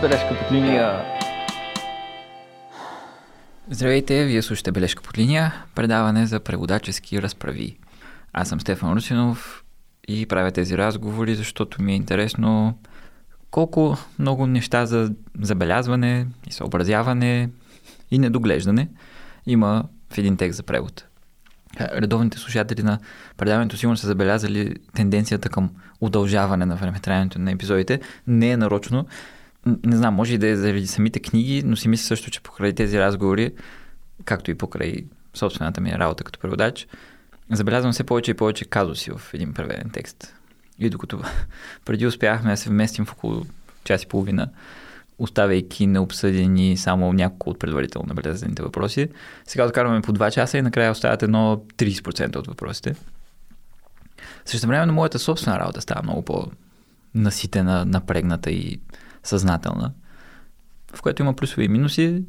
Бележка под линия. Здравейте, вие слушате Бележка под линия, предаване за преводачески разправи. Аз съм Стефан Русинов и правя тези разговори, защото ми е интересно колко много неща за забелязване и съобразяване и недоглеждане има в един текст за превод. Редовните слушатели на предаването сигурно са забелязали тенденцията към удължаване на времетраенето на епизодите. Не е нарочно. Не знам, може и да е заради самите книги, но си мисля също, че покрай тези разговори, както и покрай собствената ми работа като преводач, забелязвам все повече и повече казуси в един преведен текст. И докато преди успяхме да се вместим в около час и половина, оставяйки необсъдени само няколко от предварително набелязаните въпроси, сега откарваме по 2 часа и накрая остават едно 30% от въпросите. Също време моята собствена работа става много по-наситена, напрегната и съзнателна, в което има плюсови и минуси.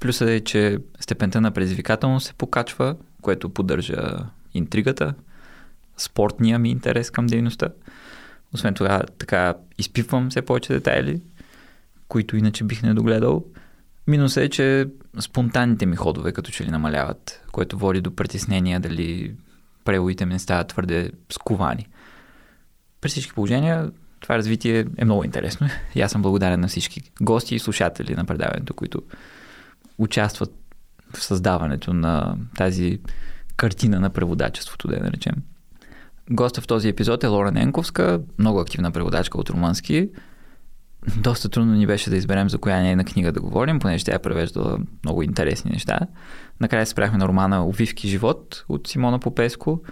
Плюсът е, че степента на предизвикателност се покачва, което поддържа интригата, спортния ми интерес към дейността. Освен това, така изпивам все повече детайли, които иначе бих не догледал. Минусът е, че спонтанните ми ходове като че ли намаляват, което води до притеснения дали преводите ми не стават твърде скувани. При всички положения това развитие е много интересно и аз съм благодарен на всички гости и слушатели на предаването, които участват в създаването на тази картина на преводачеството, да я наречем. Госта в този епизод е Лора Ненковска, много активна преводачка от румънски. Доста трудно ни беше да изберем за коя нейна книга да говорим, понеже тя е превеждала много интересни неща. Накрая спряхме на романа Овивки живот от Симона Попеско,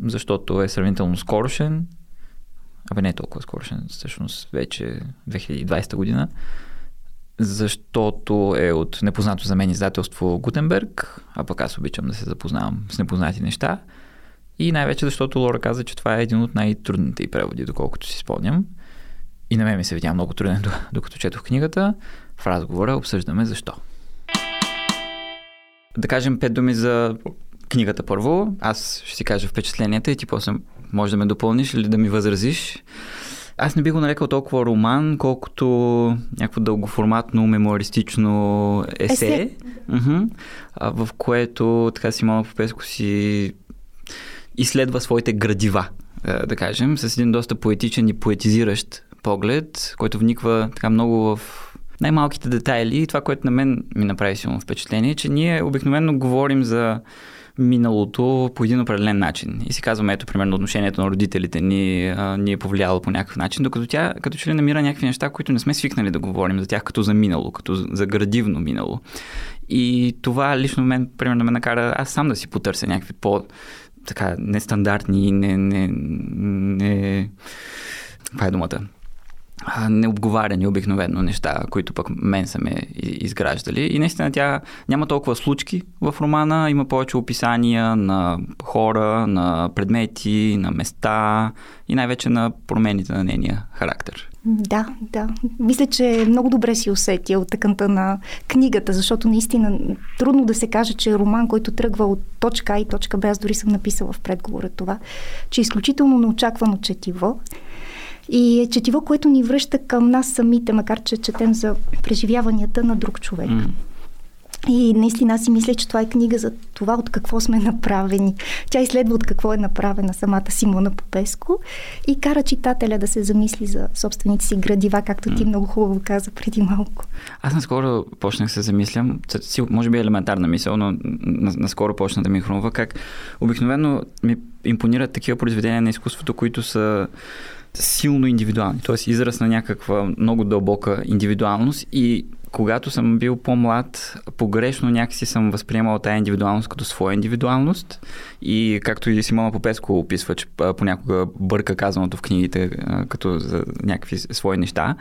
защото е сравнително скорошен. Абе не е толкова скорошен, всъщност вече 2020 година защото е от непознато за мен издателство Гутенберг, а пък аз обичам да се запознавам с непознати неща. И най-вече защото Лора каза, че това е един от най-трудните и преводи, доколкото си спомням. И на мен ми се видя много труден, докато четох книгата. В разговора обсъждаме защо. Да кажем пет думи за книгата първо. Аз ще си кажа впечатленията и ти после може да ме допълниш или да ми възразиш. Аз не би го нарекал толкова роман, колкото някакво дългоформатно, мемуаристично есе, есе. В което така Симона Попеско си изследва своите градива, да кажем, с един доста поетичен и поетизиращ поглед, който вниква така много в най-малките детайли и това, което на мен ми направи силно впечатление, че ние обикновено говорим за миналото по един определен начин. И си казваме, ето, примерно, отношението на родителите ни, а, ни е повлияло по някакъв начин, докато тя като че ли намира някакви неща, които не сме свикнали да говорим за тях като за минало, като за градивно минало. И това лично мен, примерно, ме накара аз сам да си потърся някакви по така нестандартни, не, не, не... Каква е думата? Необговаряни обикновено неща, които пък мен са ме изграждали. И наистина тя няма толкова случки в романа, има повече описания на хора, на предмети, на места и най-вече на промените на нейния характер. Да, да. Мисля, че много добре си усетил тъканта на книгата, защото наистина трудно да се каже, че е роман, който тръгва от точка А и точка Б. Аз дори съм написала в предговора това, че е изключително неочаквано четиво и е четиво, което ни връща към нас самите, макар че четем за преживяванията на друг човек. Mm. И наистина аз си мисля, че това е книга за това от какво сме направени. Тя изследва от какво е направена самата Симона Попеско и кара читателя да се замисли за собствените си градива, както ти много хубаво каза преди малко. Аз наскоро почнах се замислям, може би е елементарна мисъл, но наскоро почна да ми хрумва как обикновено ми импонират такива произведения на изкуството, които са силно индивидуални, т.е. израз на някаква много дълбока индивидуалност и когато съм бил по-млад, погрешно някакси съм възприемал тази индивидуалност като своя индивидуалност и както и Симона Попеско описва, че понякога бърка казаното в книгите като за някакви свои неща.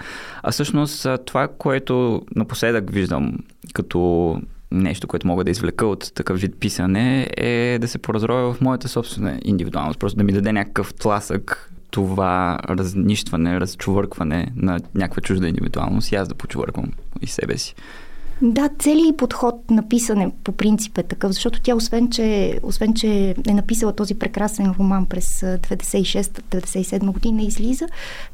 А всъщност това, което напоследък виждам като нещо, което мога да извлека от такъв вид писане, е да се поразроя в моята собствена индивидуалност. Просто да ми даде някакъв тласък това разнищване, разчувъркване на някаква чужда индивидуалност и аз да почувърквам и себе си. Да, целият подход на писане по принцип е такъв, защото тя освен че, освен, че е написала този прекрасен роман през 96-97 година излиза,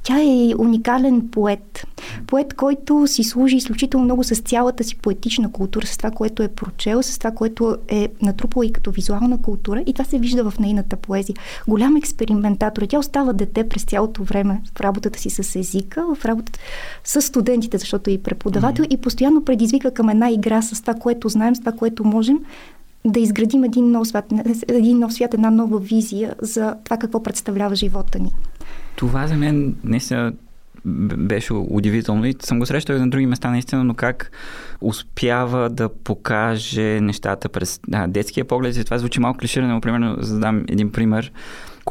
тя е уникален поет. Поет, който си служи изключително много с цялата си поетична култура, с това, което е прочел, с това, което е натрупала и като визуална култура и това се вижда в нейната поезия. Голям експериментатор. Тя остава дете през цялото време в работата си с езика, в работата с студентите, защото е и преподавател mm-hmm. и постоянно предизвика към една игра с това, което знаем, с това, което можем, да изградим един нов свят, един нов свят, една нова визия за това какво представлява живота ни. Това за мен наистина беше удивително и съм го срещал и на други места наистина, но как успява да покаже нещата през да, детския поглед и това звучи малко клиширано, примерно, за да дам един пример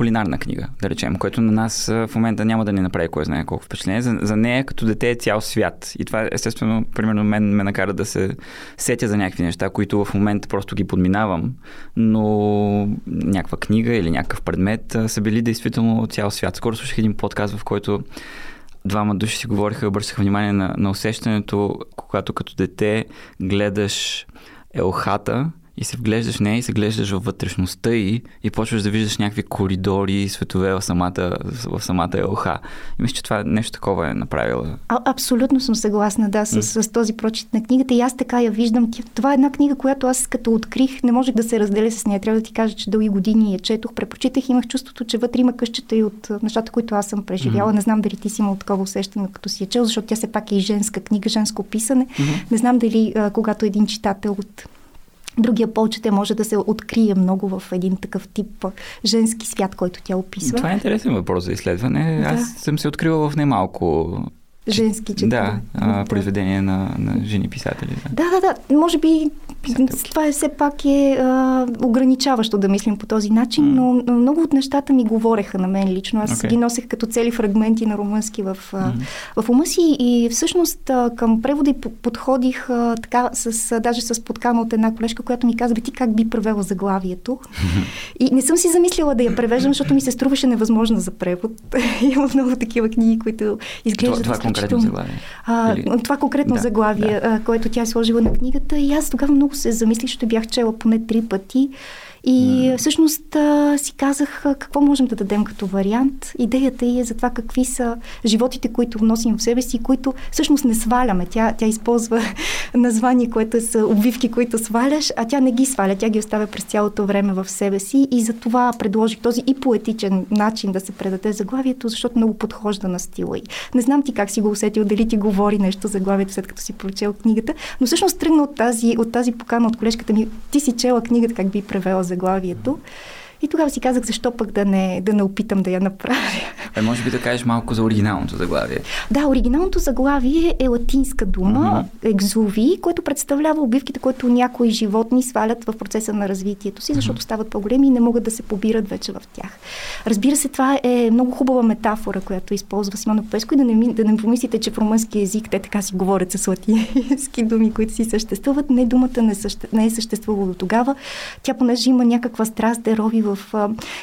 кулинарна книга, да речем, което на нас в момента няма да ни направи кой знае колко впечатление. За, за нея като дете е цял свят. И това, естествено, примерно мен ме накара да се сетя за някакви неща, които в момента просто ги подминавам, но някаква книга или някакъв предмет са били действително цял свят. Скоро слушах един подкаст, в който двама души си говориха, обръщаха внимание на, на усещането, когато като дете гледаш елхата и се вглеждаш в нея и се глеждаш във вътрешността и, и почваш да виждаш някакви коридори, светове в самата, в самата ЛХ. И мисля, че това нещо такова е направила. А, абсолютно съм съгласна, да, с, mm. с този прочит на книгата. И аз така я виждам. Това е една книга, която аз като открих, не можех да се разделя с нея. Трябва да ти кажа, че дълги години я четох, препочитах и имах чувството, че вътре има къщата и от нещата, които аз съм преживяла. Mm. Не знам дали ти си имал такова усещане, като си я чел, защото тя все пак е и женска книга, женско писане. Mm-hmm. Не знам дали а, когато един читател от другия полчете може да се открие много в един такъв тип женски свят, който тя описва. Това е интересен въпрос за изследване. Да. Аз съм се открила в немалко женски четове. Да, а, произведение на, на жени писатели. Да, да, да. Може би. Това е все пак е а, ограничаващо да мислим по този начин, mm. но, но много от нещата ми говореха на мен лично. Аз okay. ги носех като цели фрагменти на румънски в, mm. в ума си и всъщност а, към превода подходих а, така, с, даже с подкана от една колежка, която ми каза, ти как би превела заглавието? и не съм си замислила да я превеждам, защото ми се струваше невъзможно за превод. Има много такива книги, които изглеждат това, това конкретно заглавие? А, Или... Това конкретно да, заглавие, да. което тя е сложила на книгата и аз тогава много се замислих, защото бях чела поне три пъти. И mm. всъщност а, си казах а, какво можем да дадем като вариант. Идеята е за това какви са животите, които носим в себе си, които всъщност не сваляме. Тя, тя използва название, което са обвивки, които сваляш, а тя не ги сваля, тя ги оставя през цялото време в себе си и за това предложих този и поетичен начин да се предаде заглавието, защото много подхожда на стила. И не знам ти как си го усетил, дали ти говори нещо заглавието, след като си прочел книгата, но всъщност тръгна от тази, от тази покана от колежката ми. Ти си чела книгата, как би превела заглавието. И тогава си казах, защо пък да не, да не опитам да я направя. А може би да кажеш малко за оригиналното заглавие. Да, оригиналното заглавие е латинска дума, uh-huh. екзуви, което представлява обивките, които някои животни свалят в процеса на развитието си, защото uh-huh. стават по-големи и не могат да се побират вече в тях. Разбира се, това е много хубава метафора, която използва Симона Песко и да не, да не помислите, че в румънски язик те така си говорят с латински думи, които си съществуват. Не, думата не, съще, не е съществувала до тогава. Тя, понеже има някаква страст да рови в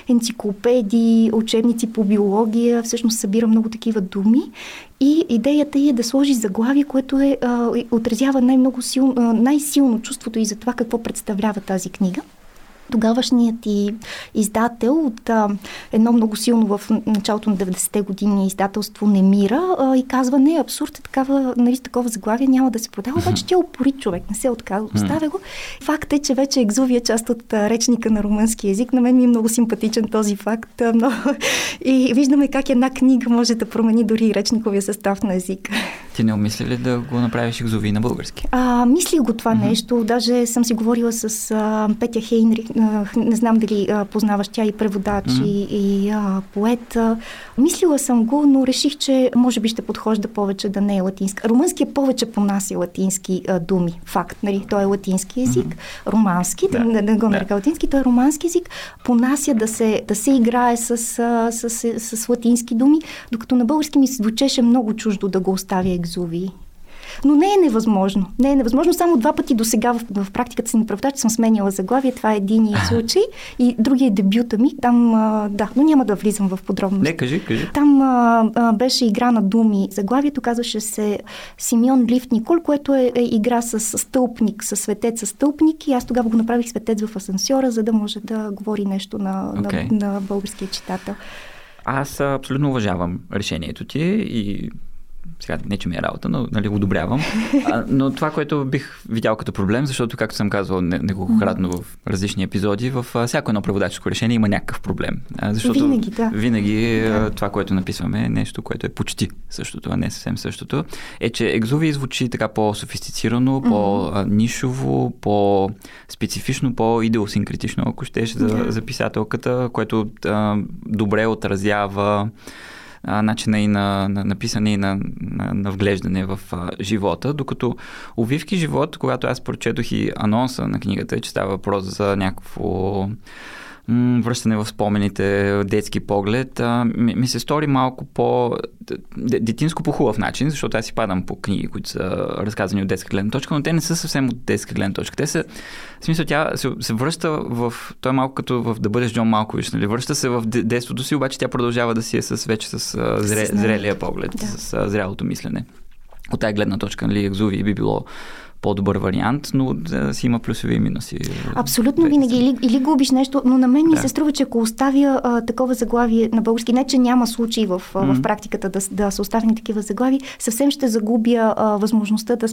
енциклопедии, учебници по биология, всъщност събира много такива думи. И идеята е да сложи заглавие, което е, отразява най-много силно, най-силно чувството и за това какво представлява тази книга тогавашният и издател от а, едно много силно в началото на 90-те години издателство Немира а, и казва, не, абсурд е такава, нали, такова заглавие няма да се продава, обаче тя опори човек, не се отказва, оставя го. Факт е, че вече екзувия част от а, речника на румънски язик. На мен ми е много симпатичен този факт. А, много... И виждаме как една книга може да промени дори речниковия състав на езика. Ти не умисли ли да го направиш екзови на български? А, мислих го това mm-hmm. нещо. Даже съм си говорила с а, Петя Хейнрих, не знам дали а, познаваш тя и преводач mm-hmm. и, и а, поет. Мислила съм го, но реших, че може би ще подхожда повече да не е латински. Румънски е повече понася латински а, думи. Факт, нали? Той е латински език, mm-hmm. романски, да, да, да го нарека да. латински, той е романски език, понася да се, да се играе с, с, с, с, с латински думи, докато на български ми се звучеше много чуждо да го оставя екзови. Но не е невъзможно. Не е невъзможно. Само два пъти до сега в, в практиката си на преводач съм сменяла заглавие. Това е един случай. И другия е дебюта ми. Там, а, да, но няма да влизам в подробности. Не, кажи, кажи. Там а, а, беше игра на думи. Заглавието казваше се Симеон Лифт Никол, което е, е игра с стълпник, с светец с стълпник. И аз тогава го направих светец в асансьора, за да може да говори нещо на, okay. на, на българския читател. Аз абсолютно уважавам решението ти и сега не, че ми е работа, но нали, одобрявам. А, но това, което бих видял като проблем, защото, както съм казвал неколкократно в различни епизоди, в всяко едно преводаческо решение има някакъв проблем. А, защото винаги, да. Винаги да. това, което написваме е нещо, което е почти същото, а не съвсем същото. Е, че екзови звучи така по-софистицирано, по-нишово, по-специфично, по-идеосинкретично, ако щеш, за, да. за писателката, което а, добре отразява а, начина и на, на, написане и на, на, на вглеждане в а, живота, докато Овивки живот, когато аз прочетох и анонса на книгата, че става въпрос за някакво връщане в спомените, детски поглед, а, ми, ми се стори малко по детинско по хубав начин, защото аз си падам по книги, които са разказани от детска гледна точка, но те не са съвсем от детска гледна точка. Те са, в смисъл, тя се, се връща в, той е малко като в да бъдеш Джон Малкович, нали? Връща се в детството си, обаче тя продължава да си е с, вече с зре, зрелия поглед, да. с зрялото мислене. От тази гледна точка, нали, Екзуви би било по-добър вариант, но да си има плюсови и минуси. Абсолютно да, винаги. Или, или губиш нещо, но на мен ми да. се струва, че ако оставя а, такова заглавие на български, не че няма случаи в, mm-hmm. в практиката да, да са оставени такива заглави, съвсем ще загубя а, възможността да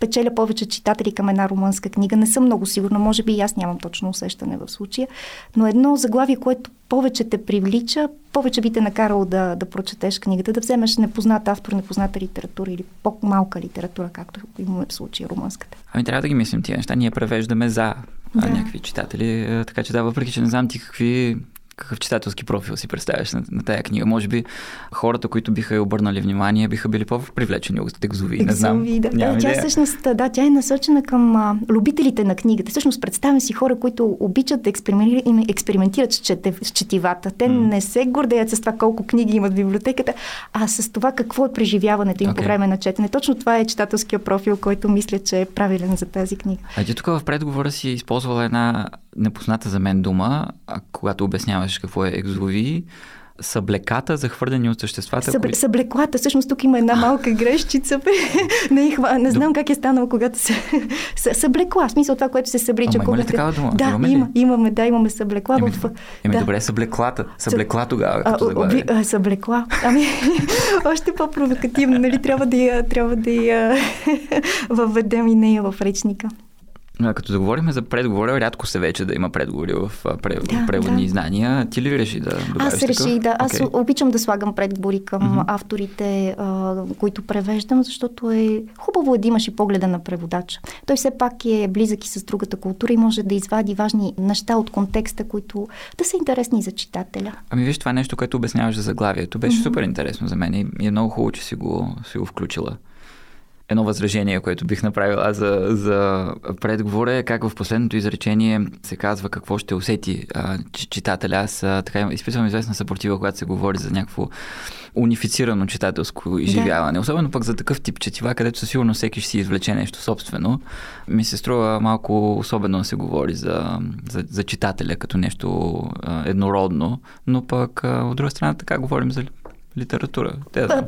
печеля повече читатели към една румънска книга. Не съм много сигурна, може би и аз нямам точно усещане в случая, но едно заглавие, което повече те привлича, повече би те накарало да, да прочетеш книгата, да вземеш непознат автор, непозната литература или по-малка литература, както имаме в случая румънската. Ами трябва да ги мислим тия неща. Ние превеждаме за да. някакви читатели, така че да, въпреки че не знам ти какви какъв читателски профил си представяш на, на тая книга? Може би хората, които биха обърнали внимание, биха били по-привлечени от Екзови. Не знам. Да, да, тя всъщност, да, тя е насочена към а, любителите на книгата. Всъщност представям си хора, които обичат да експериментират с, чете, с четивата. Те mm. не се гордеят с това колко книги имат в библиотеката, а с това какво е преживяването им okay. по време на четене. Точно това е читателския профил, който мисля, че е правилен за тази книга. А ти тук в предговора си използвала една непозната за мен дума, когато обясняваш какво е екзови, съблеката, захвърлени от съществата. Съб, които... Съблеклата, всъщност тук има една малка грешчица. не, хва... не знам как е станало, когато се... съблекла, в смисъл това, което се съблича. Ама има ли такава дума? Да, имаме, има, имаме, да, имаме съблекла. Еми, в... еми да. добре, съблеклата. Съблекла тогава, като а, оби, а, Съблекла. Ами, още по-провокативно, нали? Трябва да я, трябва да я въведем и нея в речника. Като заговорихме за предговора, рядко се вече да има предговори в да, преводни да. издания. Ти ли реши да добавиш Аз реших, да. Аз okay. обичам да слагам предговори към mm-hmm. авторите, които превеждам, защото е хубаво е да имаш и погледа на преводача. Той все пак е близък и с другата култура и може да извади важни неща от контекста, които да са интересни за читателя. Ами виж, това е нещо, което обясняваш за заглавието. Беше mm-hmm. супер интересно за мен и е много хубаво, че си го, си го включила едно възражение, което бих направил аз за, за предговора е как в последното изречение се казва какво ще усети а, читателя. Аз а, така изпитвам известна съпротива, когато се говори за някакво унифицирано читателско изживяване. Да. Особено пък за такъв тип четива, където със сигурност всеки ще си извлече нещо собствено. Ми се струва малко особено да се говори за, за, за читателя като нещо а, еднородно, но пък а, от друга страна така говорим за литература. Те, да.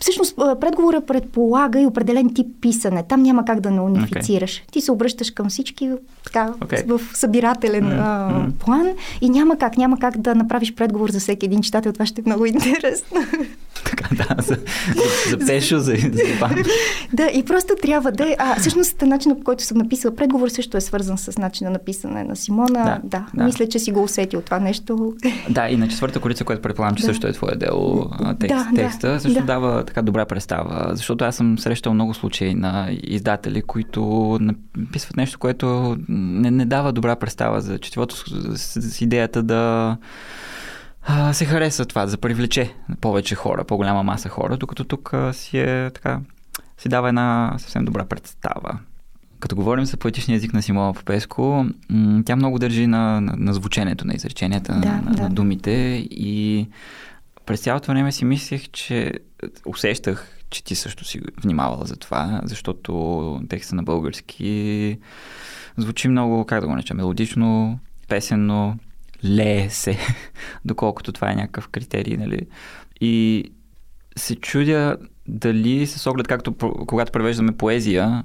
Всъщност, предговора предполага и определен тип писане. Там няма как да не унифицираш. Okay. Ти се обръщаш към всички така, okay. в събирателен mm-hmm. а, план и няма как, няма как да направиш предговор за всеки един читател. Това ще е много интересно. Така, да, за, за, за пешо, за, за Да, и просто трябва да е... А, всъщност, начинът по който съм написала предговор също е свързан с начина на писане на Симона. Да, да, да. мисля, че си го усетил това нещо. Да, и на четвърта корица, което предполагам, че да. също е твое дело, текст, да, текста, да, също да. дава така добра представа. Защото аз съм срещал много случаи на издатели, които написват нещо, което не, не дава добра представа за четвото с, с идеята да а, се хареса това, да привлече повече хора, по-голяма маса хора, докато тук а, си е така, си дава една съвсем добра представа. Като говорим за поетичния език на Симона Попеско, тя много държи на, на, на звученето на изреченията, да, на, да. на думите и през цялото време си мислех, че усещах, че ти също си внимавала за това, защото текста на български звучи много, как да го нареча, мелодично, песенно, лее се, доколкото това е някакъв критерий, нали? И се чудя дали с оглед, както когато превеждаме поезия,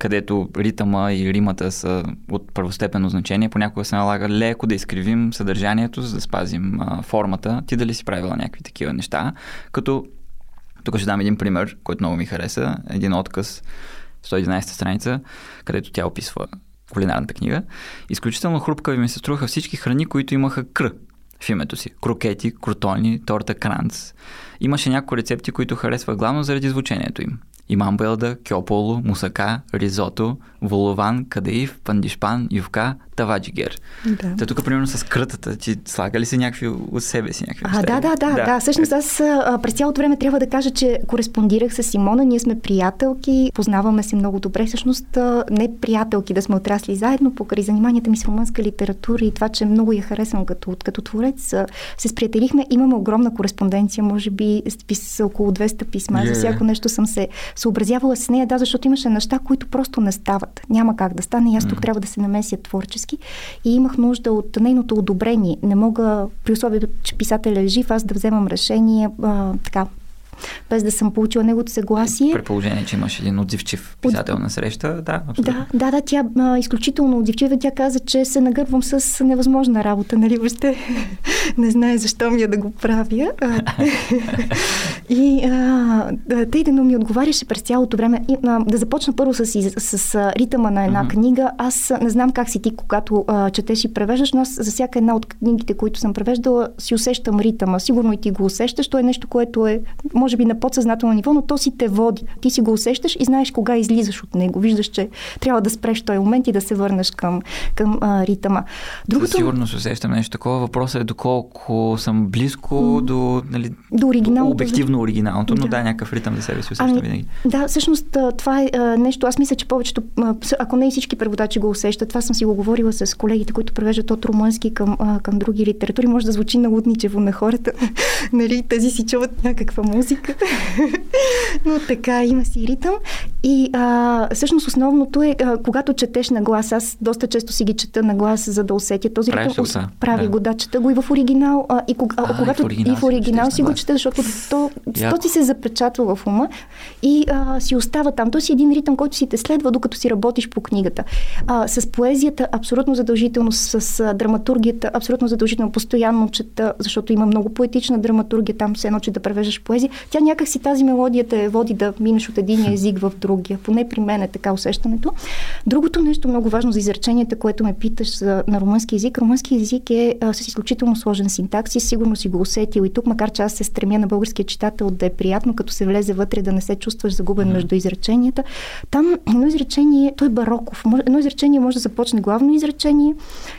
където ритъма и римата са от първостепенно значение, понякога се налага леко да изкривим съдържанието, за да спазим а, формата. Ти дали си правила някакви такива неща? Като тук ще дам един пример, който много ми хареса. Един отказ, 111 страница, където тя описва кулинарната книга. Изключително хрупкави ми се струваха всички храни, които имаха кр в името си. Крокети, крутони, торта кранц. Имаше някои рецепти, които харесвах главно заради звучението им. Имам белда, кьополо, мусака, ризото, волован, кадеив, пандишпан, ювка, таваджигер. Да. Та тук, примерно, с крътата, ти слага ли си някакви от себе си някакви а, да, да, да, да, да. Всъщност аз а, през цялото време трябва да кажа, че кореспондирах с Симона, ние сме приятелки, познаваме се много добре. Всъщност а, не приятелки да сме отрасли заедно, покрай заниманията ми с румънска литература и това, че много я харесвам като, като творец, а, се сприятелихме. Имаме огромна кореспонденция, може би с около 200 писма. Yeah. За всяко нещо съм се съобразявала с нея, да, защото имаше неща, които просто не стават. Няма как да стане. И аз тук mm. трябва да се намеся творчески и имах нужда от нейното одобрение. Не мога, при условие, че писателя е жив, аз да вземам решение а, така без да съм получила неговото съгласие. При положение, че имаш един отзивчив писател на среща, да, абсолютно. Да, да, да тя а, изключително отзивчива. Тя каза, че се нагървам с невъзможна работа, нали, въобще не знае защо ми е да го правя. и а, тъй да ми отговаряше през цялото време. И, а, да започна първо с, с, с ритъма на една mm-hmm. книга. Аз не знам как си ти, когато а, четеш и превеждаш, но аз за всяка една от книгите, които съм превеждала, си усещам ритъма. Сигурно и ти го усещаш. То е нещо, което е, може може би на подсъзнателно ниво, но то си те води. Ти си го усещаш и знаеш кога излизаш от него. Виждаш, че трябва да спреш този момент и да се върнеш към, към а, ритъма. Другото... сигурно се усещам нещо такова. Въпросът е доколко съм близко mm. до, нали, до оригиналното. Обективно оригиналното, но да, да някакъв ритъм за себе си усещам ами, винаги. Да, всъщност това е а, нещо. Аз мисля, че повечето, ако не и всички преводачи го усещат, това съм си го говорила с колегите, които превеждат от румънски към, а, към други литератури. Може да звучи налудничево на хората. нали, тези си чуват някаква музика. Но така, има си ритъм. И а, всъщност основното е, а, когато четеш на глас, аз доста често си ги чета на глас, за да усетя този Правиш ритъм. Прави да. го, да, чета го и в оригинал. А, и, кога, а, когато и в оригинал, и в оригинал си го чета, защото то, то ти се запечатва в ума и а, си остава там. То си един ритъм, който си те следва, докато си работиш по книгата. А, с поезията абсолютно задължително, с, с драматургията абсолютно задължително, постоянно чета, защото има много поетична драматургия там, се едно, че да превеждаш поезия. Тя някак си тази мелодия те води да минеш от един език в другия. Поне при мен е така усещането. Другото нещо много важно за изреченията, което ме питаш за, на румънски език. Румънски език е а, с изключително сложен синтакс и сигурно си го усетил и тук, макар че аз се стремя на българския читател да е приятно, като се влезе вътре, да не се чувстваш загубен mm-hmm. между изреченията. Там едно изречение, той е бароков. Едно изречение може да започне главно изречение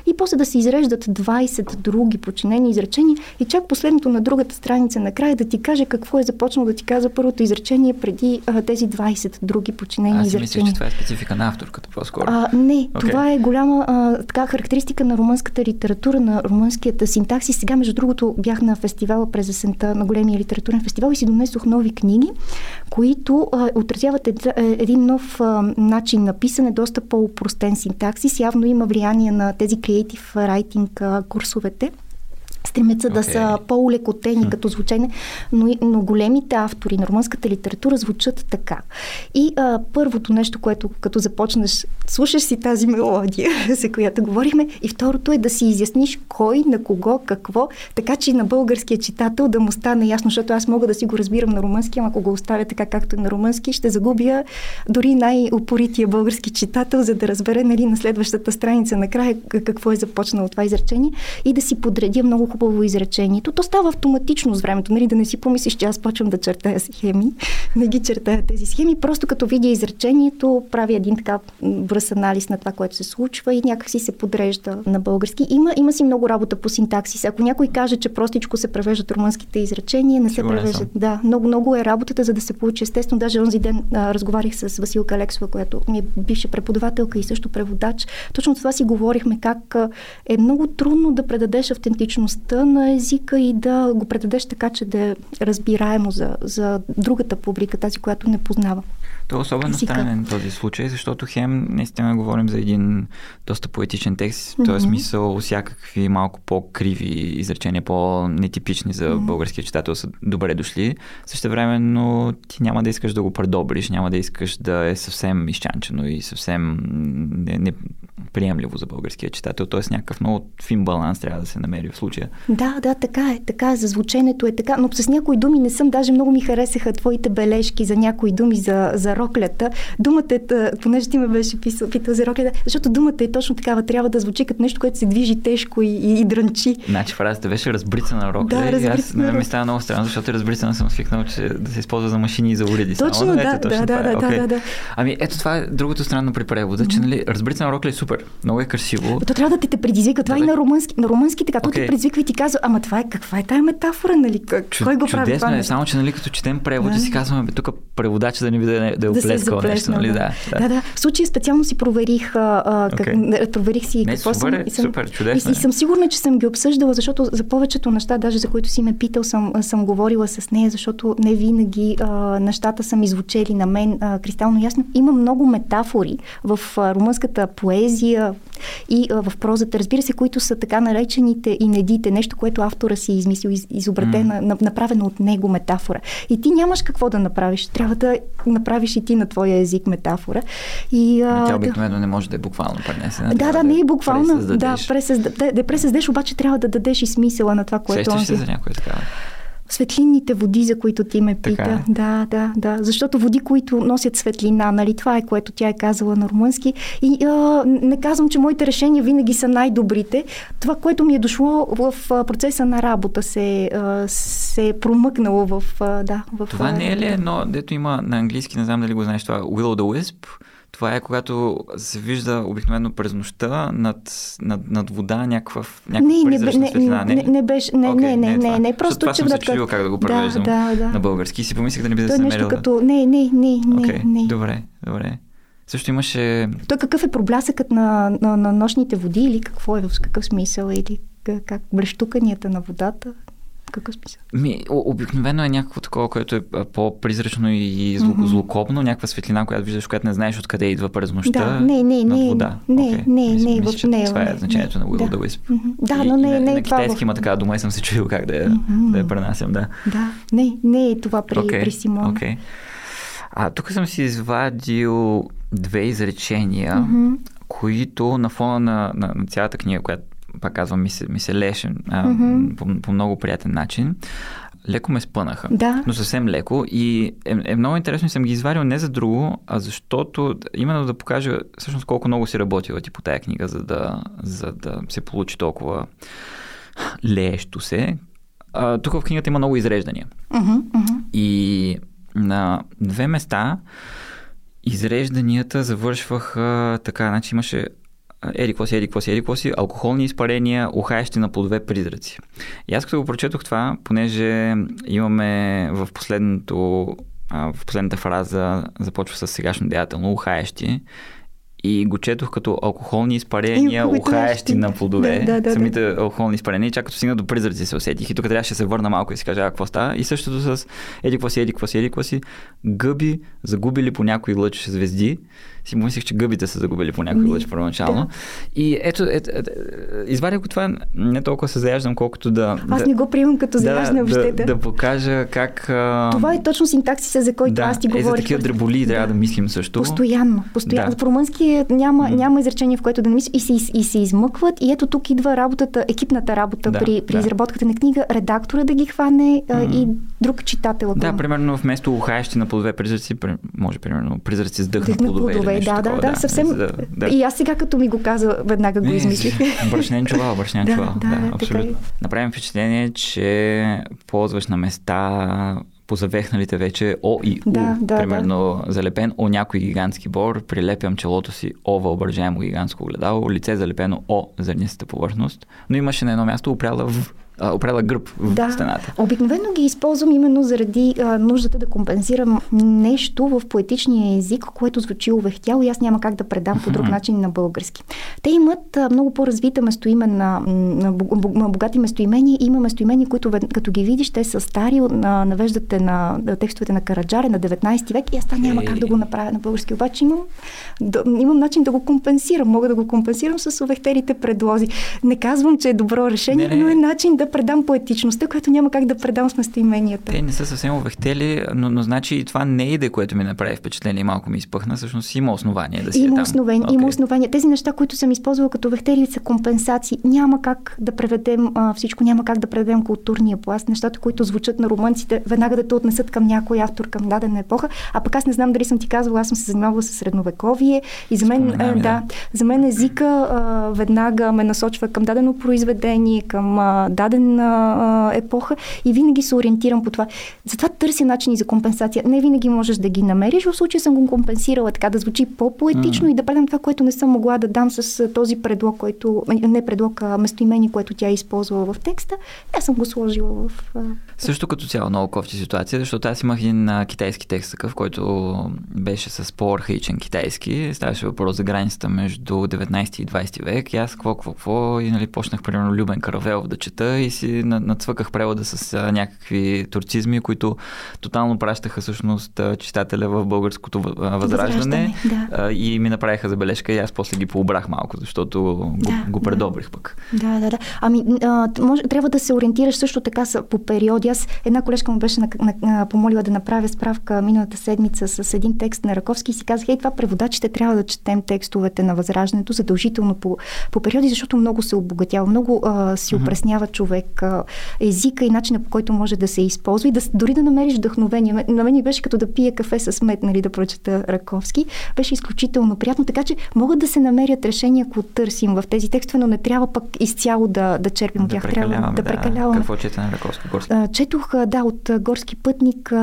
и после да се изреждат 20 други подчинени изречения и чак последното на другата страница накрая да ти каже какво е започнал да ти каза първото изречение преди а, тези 20 други подчинени Аз изречения. Аз мисля, че това е специфика на авторката по-скоро. А, не, okay. това е голяма а, така характеристика на румънската литература, на румънският синтаксис. Сега, между другото, бях на фестивала през есента, на големия литературен фестивал и си донесох нови книги, които а, отразяват ед, е, един нов а, начин на писане, доста по-упростен синтаксис. Явно има влияние на тези creative writing а, курсовете стремят се okay. да са по-улекотени като звучене, но, но големите автори на румънската литература звучат така. И а, първото нещо, което като започнеш, слушаш си тази мелодия, за която говорихме, и второто е да си изясниш кой, на кого, какво, така че и на българския читател да му стане ясно, защото аз мога да си го разбирам на румънски, ама ако го оставя така както е на румънски, ще загубя дори най-упорития български читател, за да разбере нали, на следващата страница накрая какво е започнало това изречение и да си подредя много хубаво изречението. То става автоматично с времето, нали, да не си помислиш, че аз почвам да чертая схеми. Не ги чертая тези схеми, просто като видя изречението, прави един така бърз анализ на това, което се случва и някак си се подрежда на български. Има, има си много работа по синтаксис. Ако някой каже, че простичко се превеждат румънските изречения, не се превеждат. Да, много, много е работата, за да се получи естествено. Даже онзи ден а, разговарях с Василка Алексова, която ми е бивша преподавателка и също преводач. Точно това си говорихме, как е много трудно да предадеш автентичност сложността на езика и да го предадеш така, че да е разбираемо за, за другата публика, тази, която не познава. То е особено езика. странен този случай, защото хем наистина говорим за един доста поетичен текст, mm-hmm. т.е. смисъл всякакви малко по-криви изречения, по-нетипични за mm-hmm. българския читател са добре дошли. Също време, но ти няма да искаш да го предобриш, няма да искаш да е съвсем изчанчено и съвсем неприемливо за българския читател. Т.е. някакъв много фин баланс трябва да се намери в случая. Да, да, така е, така е, за звученето е така, но с някои думи не съм, даже много ми харесаха твоите бележки за някои думи за, за роклята. Думата е, понеже ти ме беше писал, питал за роклята, защото думата е точно такава, трябва да звучи като нещо, което се движи тежко и, и, и дрънчи. Значи фразата беше разбрицана рокля да, и аз на ми става много странно, защото разбрицана съм свикнал, че да се използва за машини и за уреди. Точно, само, да, ето, точно да, да, да, okay. да, да. Ами ето това е другото странно при превода, че нали, разбрицана рокля е супер, много е красиво. То трябва да те предизвика. Това да, и на румънски, на румънски така. Okay. Те предизвиква и ти казва, ама това е каква е тая метафора, нали? Кой го прави това? Е, само че нали, като четем превод, да. си казваме, тук преводач да ни види да, да е нещо, нали? Да, да. да, да. В случая специално си проверих, а, как, okay. проверих си Не, какво супер, съм. И съм, супер, чудесно. И, и, съм сигурна, че съм ги обсъждала, защото за повечето неща, даже за които си ме питал, съм, съм говорила с нея, защото не винаги а, нещата са ми звучели на мен а, кристално ясно. Има много метафори в а, румънската поезия и а, в прозата, разбира се, които са така наречените и недите, нещо, което автора си измислил, из, изобретена, mm. направено от него метафора. И ти нямаш какво да направиш. Трябва да направиш и ти на твоя език метафора. И, а, тя обикновено да... не може да е буквално пренесена. Да, да, не е буквално. Да, пресъздадеш. Да, да пресъздадеш, обаче трябва да дадеш и смисъла на това, което... Сещаш се за някоя такава? Светлинните води, за които ти ме пита. Така. Е. Да, да, да. Защото води, които носят светлина, нали? Това е което тя е казала на румънски. И а, не казвам, че моите решения винаги са най-добрите. Това, което ми е дошло в процеса на работа, се, а, се е промъкнало в... А, да, в това не е ли едно, дето има на английски, не знам дали го знаеш това, Will the Wisp? Това е когато се вижда обикновено през нощта над, над, над вода някакъв, някаква не, не, не, светлина. Не, не, не беше, не, okay, не, не, не, не, не, просто това съм се чудил как да го превеждам да, да, да. на български и си помислих да не би да се намерила. като... Не, не, не, не, okay, не. Добре, добре. Също имаше... Той какъв е проблясъкът на, на, на нощните води или какво е, в какъв смисъл или как блещуканията на водата? Какъв смисъл? Ми, обикновено е някакво такова, което е по-призрачно и зло, mm-hmm. злокобно, някаква светлина, която виждаш, която не знаеш откъде идва през нощта. Да, не, не, не, вода. не, okay. не, не, не, в не, Това е значението не, на Will да. Wisp. Mm-hmm. Да, но не, не, не на, това. На китайски има такава дума и съм се чудил как да я, mm-hmm. да я пренасям, да. Да, не, не е това при, okay. при Симон. Okay. А тук съм си извадил две изречения, mm-hmm. които на фона на, на, на цялата книга, която пак казвам, ми се, ми се леше а, mm-hmm. по, по много приятен начин. Леко ме спънаха, да. но съвсем леко и е, е много интересно и съм ги изварил не за друго, а защото именно да покажа всъщност колко много си работила ти по тая книга, за да, за да се получи толкова леещо се. А, тук в книгата има много изреждания. Mm-hmm, mm-hmm. И на две места изрежданията завършваха така, значи имаше еди какво си, еди какво си, еди какво си, алкохолни изпарения, ухаещи на плодове призраци. И аз като го прочетох това, понеже имаме в последното в последната фраза започва с сегашно деятелно, ухаещи, и го четох като алкохолни изпарения, ухаещи на плодове. Да, да, да, самите да. алкохолни изпарения, чак като стигна до призраци се усетих. И тук трябваше да се върна малко и си кажа, а какво става. И същото с еди си, еди си, еди си, гъби, загубили по някои лъч звезди си мислих, че гъбите са загубили по някой лъч първоначално. Да. И ето, ето, ето извадя го това не толкова се заяждам, колкото да... Аз да, не го приемам като заяждане да, въобще. Да, да покажа как... А... Това е точно синтаксиса, за който да, аз ти говорих. Е, за такива дреболи да. трябва да мислим също. Постоянно. постоянно. Да. В румънски няма, mm. няма изречение, в което да не мислиш и се, и се измъкват. И ето тук идва работата, екипната работа да, при, при да. изработката на книга, редактора да ги хване mm. и друг читател. Да, примерно вместо ухаещи на плодове призраци, може примерно призраци с дъх на плодове. Да, да, да, съвсем. Да, да. И аз сега, като ми го каза, веднага го измислих. Брашнен чувал, брашнен да, чувал. Да, да, абсолютно. Е. Направим впечатление, че ползваш на места позавехналите вече О и У. Да, да, примерно да. залепен О някой гигантски бор, прилепям челото си О въображаемо гигантско огледало, лице залепено О зърнистата повърхност, но имаше на едно място опряла В а, опрела гръб в да. стената. Обикновено ги използвам именно заради а, нуждата да компенсирам нещо в поетичния език, което звучи увехтяло и аз няма как да предам по друг начин на български. Те имат а, много по-развита местоименна, на, на богати местоимения. Има местоимения, които като ги видиш, те са стари, на, навеждате на, на текстовете на Караджаре на 19 век и аз това няма как да го направя на български. Обаче имам, да, имам начин да го компенсирам. Мога да го компенсирам с увехтерите предлози. Не казвам, че е добро решение, не, не. но е начин да предам поетичността, която няма как да предам с местоименията. Те не са съвсем увехтели, но, но значи и това не е иде, което ми направи впечатление, малко ми изпъхна. Всъщност има основание да си има е основание, okay. Има основание. Тези неща, които съм използвала като вехтери, са компенсации. Няма как да преведем а, всичко, няма как да преведем културния пласт, нещата, които звучат на романците, веднага да те отнесат към някой автор, към дадена епоха. А пък аз не знам дали съм ти казвала, аз съм се занимавала с средновековие и за мен, а, да, за мен езика а, веднага ме насочва към дадено произведение, към а, даден а, епоха и винаги се ориентирам по това. Затова търся начини за компенсация. Не винаги можеш да ги намериш. В случая съм го компенсирала така да звучи по-поетично mm. и да предам това, което не съм могла да дам с този предлог, който, не предлог, а местоимение, което тя е използвала в текста. Аз съм го сложила в... Също като цяло много кофти ситуация, защото аз имах един а, китайски текст такъв, който беше с по-архаичен китайски. Ставаше въпрос за границата между 19 и 20 век. И аз какво, какво, какво и нали, почнах примерно Любен Каравелов да чета и си нацвъках превода с а, някакви турцизми, които тотално пращаха всъщност читателя в българското възраждане, възраждане да. и ми направиха забележка и аз после ги пообрах малко, защото го, да, го предобрих да. пък. Да, да, да. Ами, а, може, трябва да се ориентираш също така по периоди. Аз една колежка му беше на, на, на, помолила да направя справка миналата седмица с един текст на Раковски и си казах, ей, това преводачите трябва да четем текстовете на Възраждането задължително по, по периоди, защото много се обогатява, много а, си опреснява човек а, езика и начина по който може да се използва и да, дори да намериш вдъхновение. На мен беше като да пия кафе с мед, нали, да прочета Раковски. Беше изключително приятно, така че могат да се намерят решения, ако търсим в тези текстове, но не трябва пък изцяло да, да черпим да от тях. Трябва да, да прекаляваме. Какво чете на Раковски? Горски? Четох, да, от Горски пътник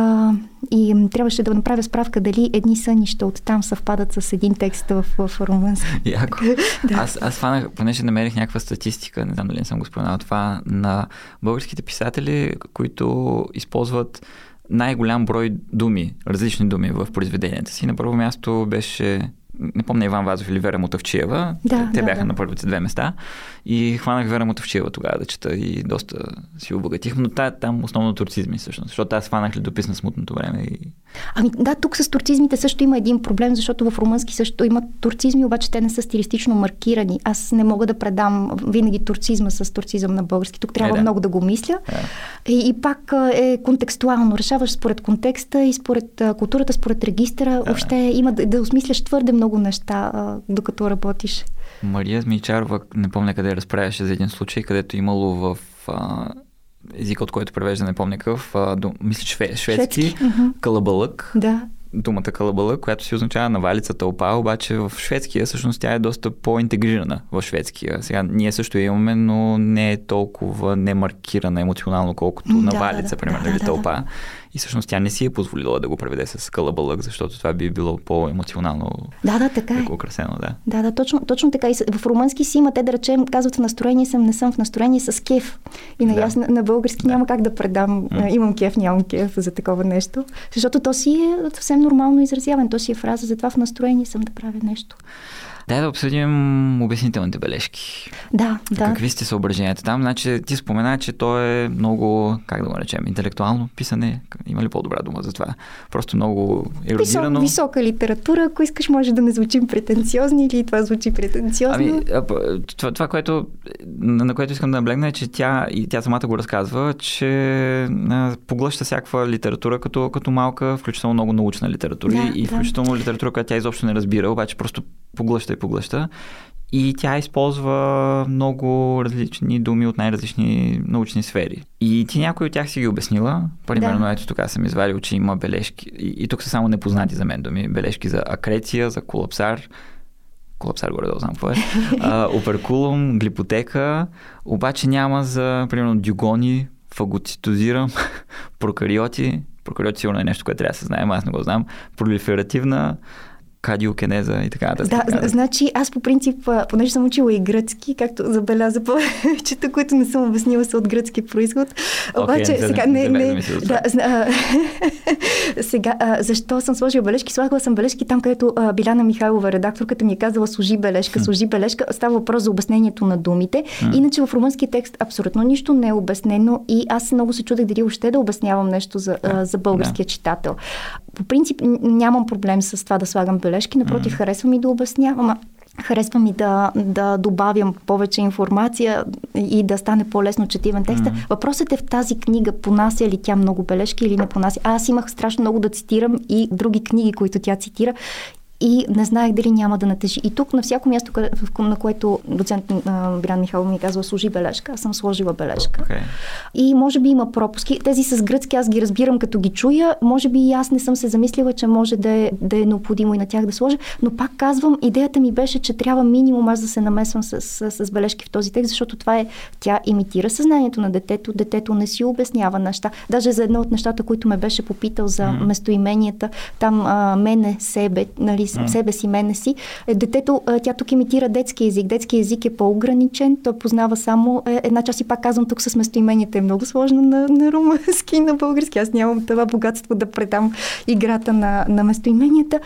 и трябваше да направя справка дали едни сънища от там съвпадат с един текст в, в румънски. Яко. да. Аз, аз фанах, понеже намерих някаква статистика, не знам дали не съм го споменал това, на българските писатели, които използват най-голям брой думи, различни думи в произведенията си. На първо място беше не помня Иван Вазов или Вера Мутавчиева. Да, те да, бяха да. на първите две места. И хванах Вера Мутавчиева тогава да чета и доста си обогатих. Но та, там основно турцизми всъщност, защото аз хванах ли допис на смутното време. И... Ами да, тук с турцизмите също има един проблем, защото в румънски също имат турцизми, обаче те не са стилистично маркирани. Аз не мога да предам винаги турцизма с турцизъм на български. Тук трябва е, да. много да го мисля. Е. И, и пак е контекстуално. Решаваш според контекста и според културата, според регистъра. Да. Въобще има да, да осмисляш твърде много неща, докато работиш. Мария Змичарова, не помня къде разправяше за един случай, където имало в а, езика, от който превежда, не помня какъв, а, мисля, шве, шведски, шведски. калабалък. Да. Думата калабалък, която си означава навалица тълпа, обаче в шведския всъщност тя е доста по-интегрирана в шведския. Сега ние също имаме, но не е толкова немаркирана емоционално, колкото да, навалица, да, примерно, да, или да, тълпа. Да. И всъщност тя не си е позволила да го преведе с калабалък, защото това би било по-емоционално да, да, така е. украсено. Да, да, да точно, точно така. И в румънски си има, те да речем, казват в настроение съм, не съм в настроение с кеф. И на, да. на, на български да. няма как да предам, mm. имам кеф, нямам кеф за такова нещо. Защото то си е съвсем нормално изразяване, то си е фраза, затова в настроение съм да правя нещо. Дай да обсъдим обяснителните бележки. Да, да. Какви сте съображенията там? Значи ти спомена, че то е много, как да го наречем, интелектуално писане. Има ли по-добра дума за това? Просто много еродирано. Висок, висока литература, ако искаш, може да не звучим претенциозни или това звучи претенциозно. Ами, това, това което, на което искам да наблегна е, че тя, и тя самата го разказва, че поглъща всякаква литература като, като малка, включително много научна литература да, и включително да. литература, която тя изобщо не разбира, обаче просто поглъща поглъща. И тя използва много различни думи от най-различни научни сфери. И ти някой от тях си ги обяснила. Примерно, да. ето тук съм извадил, че има бележки. И, и тук са само непознати за мен думи. Бележки за акреция, за колапсар. Колапсар горе да знам какво е. а, оперкулум, глипотека. Обаче няма за, примерно, дюгони, фагоцитозирам, прокариоти. Прокариоти сигурно е нещо, което трябва да се знаем, аз не го знам. Пролиферативна кадиокенеза и така нататък. Да, така, значи аз по принцип, понеже съм учила и гръцки, както забеляза повечето, които не съм обяснила са от гръцки происход. Okay, Обаче не, сега не, не, не, не, да, а, сега, а, защо съм сложила бележки? Слагала съм бележки там, където а, Биляна Михайлова, редакторката ми е казала служи бележка, служи бележка. Става въпрос за обяснението на думите. Иначе в румънски текст абсолютно нищо не е обяснено и аз много се чудех дали още да обяснявам нещо за, а, за българския да. читател. По принцип нямам проблем с това да слагам бележки, напротив, mm. харесвам и да обяснявам. Харесва ми да, да добавям повече информация и да стане по-лесно четивен текст. Mm. Въпросът е в тази книга, понася ли тя много бележки или не понася. Аз имах страшно много да цитирам и други книги, които тя цитира и не знаех дали няма да натежи. И тук на всяко място, на което доцент Биран Михайлов ми е казва служи бележка, аз съм сложила бележка. Okay. И може би има пропуски. Тези с гръцки аз ги разбирам като ги чуя. Може би и аз не съм се замислила, че може да е, да е необходимо и на тях да сложа. Но пак казвам, идеята ми беше, че трябва минимум аз да се намесвам с, с, с бележки в този текст, защото това е, тя имитира съзнанието на детето. Детето не си обяснява неща. Даже за едно от нещата, които ме беше попитал за mm. местоименията, там а, мене, себе, нали, mm. себе си, мене си. Е, детето, тя тук имитира детски език. Детски език е по-ограничен, той познава само е, една част и пак казвам тук с местоименията е много сложно на, на румънски и на български. Аз нямам това богатство да предам играта на, на местоименията.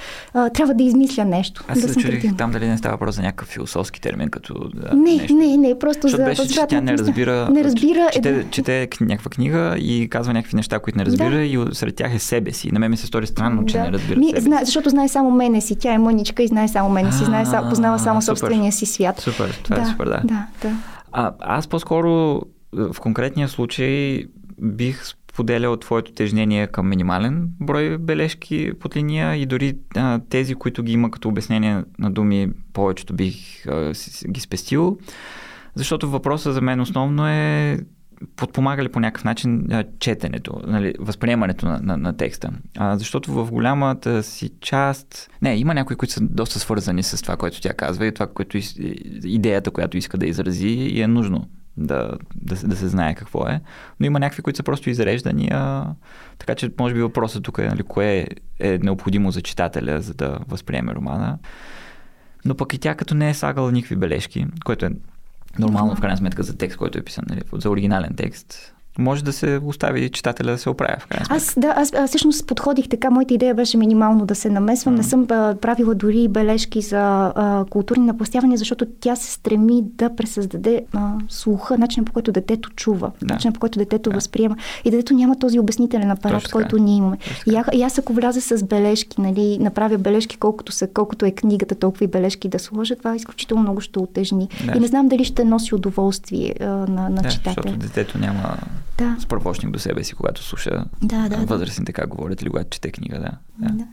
Трябва да измисля нещо. Аз да се чудих там дали не става въпрос за някакъв философски термин, като да, не, нещо. не, не, просто Защото за беше, че тя не разбира, не разбира чете, е, чете някаква книга и казва някакви неща, които не разбира да. и сред тях е себе си. На мен ми се стори странно, че да. не разбира Ми, себе зна, защото знае само мене си. Тя е мъничка и знае само мене си. Знае, познава само собствения си свят. Супер, това да, е супер, да. да, да. А, аз по-скоро в конкретния случай бих споделял твоето тежнение към минимален брой бележки под линия и дори а, тези, които ги има като обяснение на думи, повечето бих а, ги спестил. Защото въпросът за мен основно е подпомага ли по някакъв начин четенето, нали, възприемането на, на, на текста. А, защото в голямата си част... Не, има някои, които са доста свързани с това, което тя казва и това, което идеята, която иска да изрази и е нужно да, да, да се знае какво е. Но има някакви, които са просто изреждани. А... Така че, може би въпросът тук е нали, кое е необходимо за читателя, за да възприеме романа. Но пък и тя като не е слагала никакви бележки, което е нормално в крайна сметка за текст, който е писан, нали, за оригинален текст, може да се остави читателя да се оправя в крайна Аз, да, аз, аз всъщност подходих така. Моята идея беше минимално да се намесвам. Mm. Не съм а, правила дори бележки за а, културни напластявания, защото тя се стреми да пресъздаде а, слуха, начинът по който детето чува, да. начинът по който детето да. възприема. И детето няма този обяснителен апарат, Точно който ние имаме. И, а, и аз ако вляза с бележки, нали, направя бележки колкото, са, колкото е книгата, толкова и бележки да сложа, това изключително много ще отежни. Да. И не знам дали ще носи удоволствие а, на, на да, читателя. Защото детето няма да. справочник до себе си, когато слуша да, да, възрастните как говорят или когато чете книга. Да. да. да.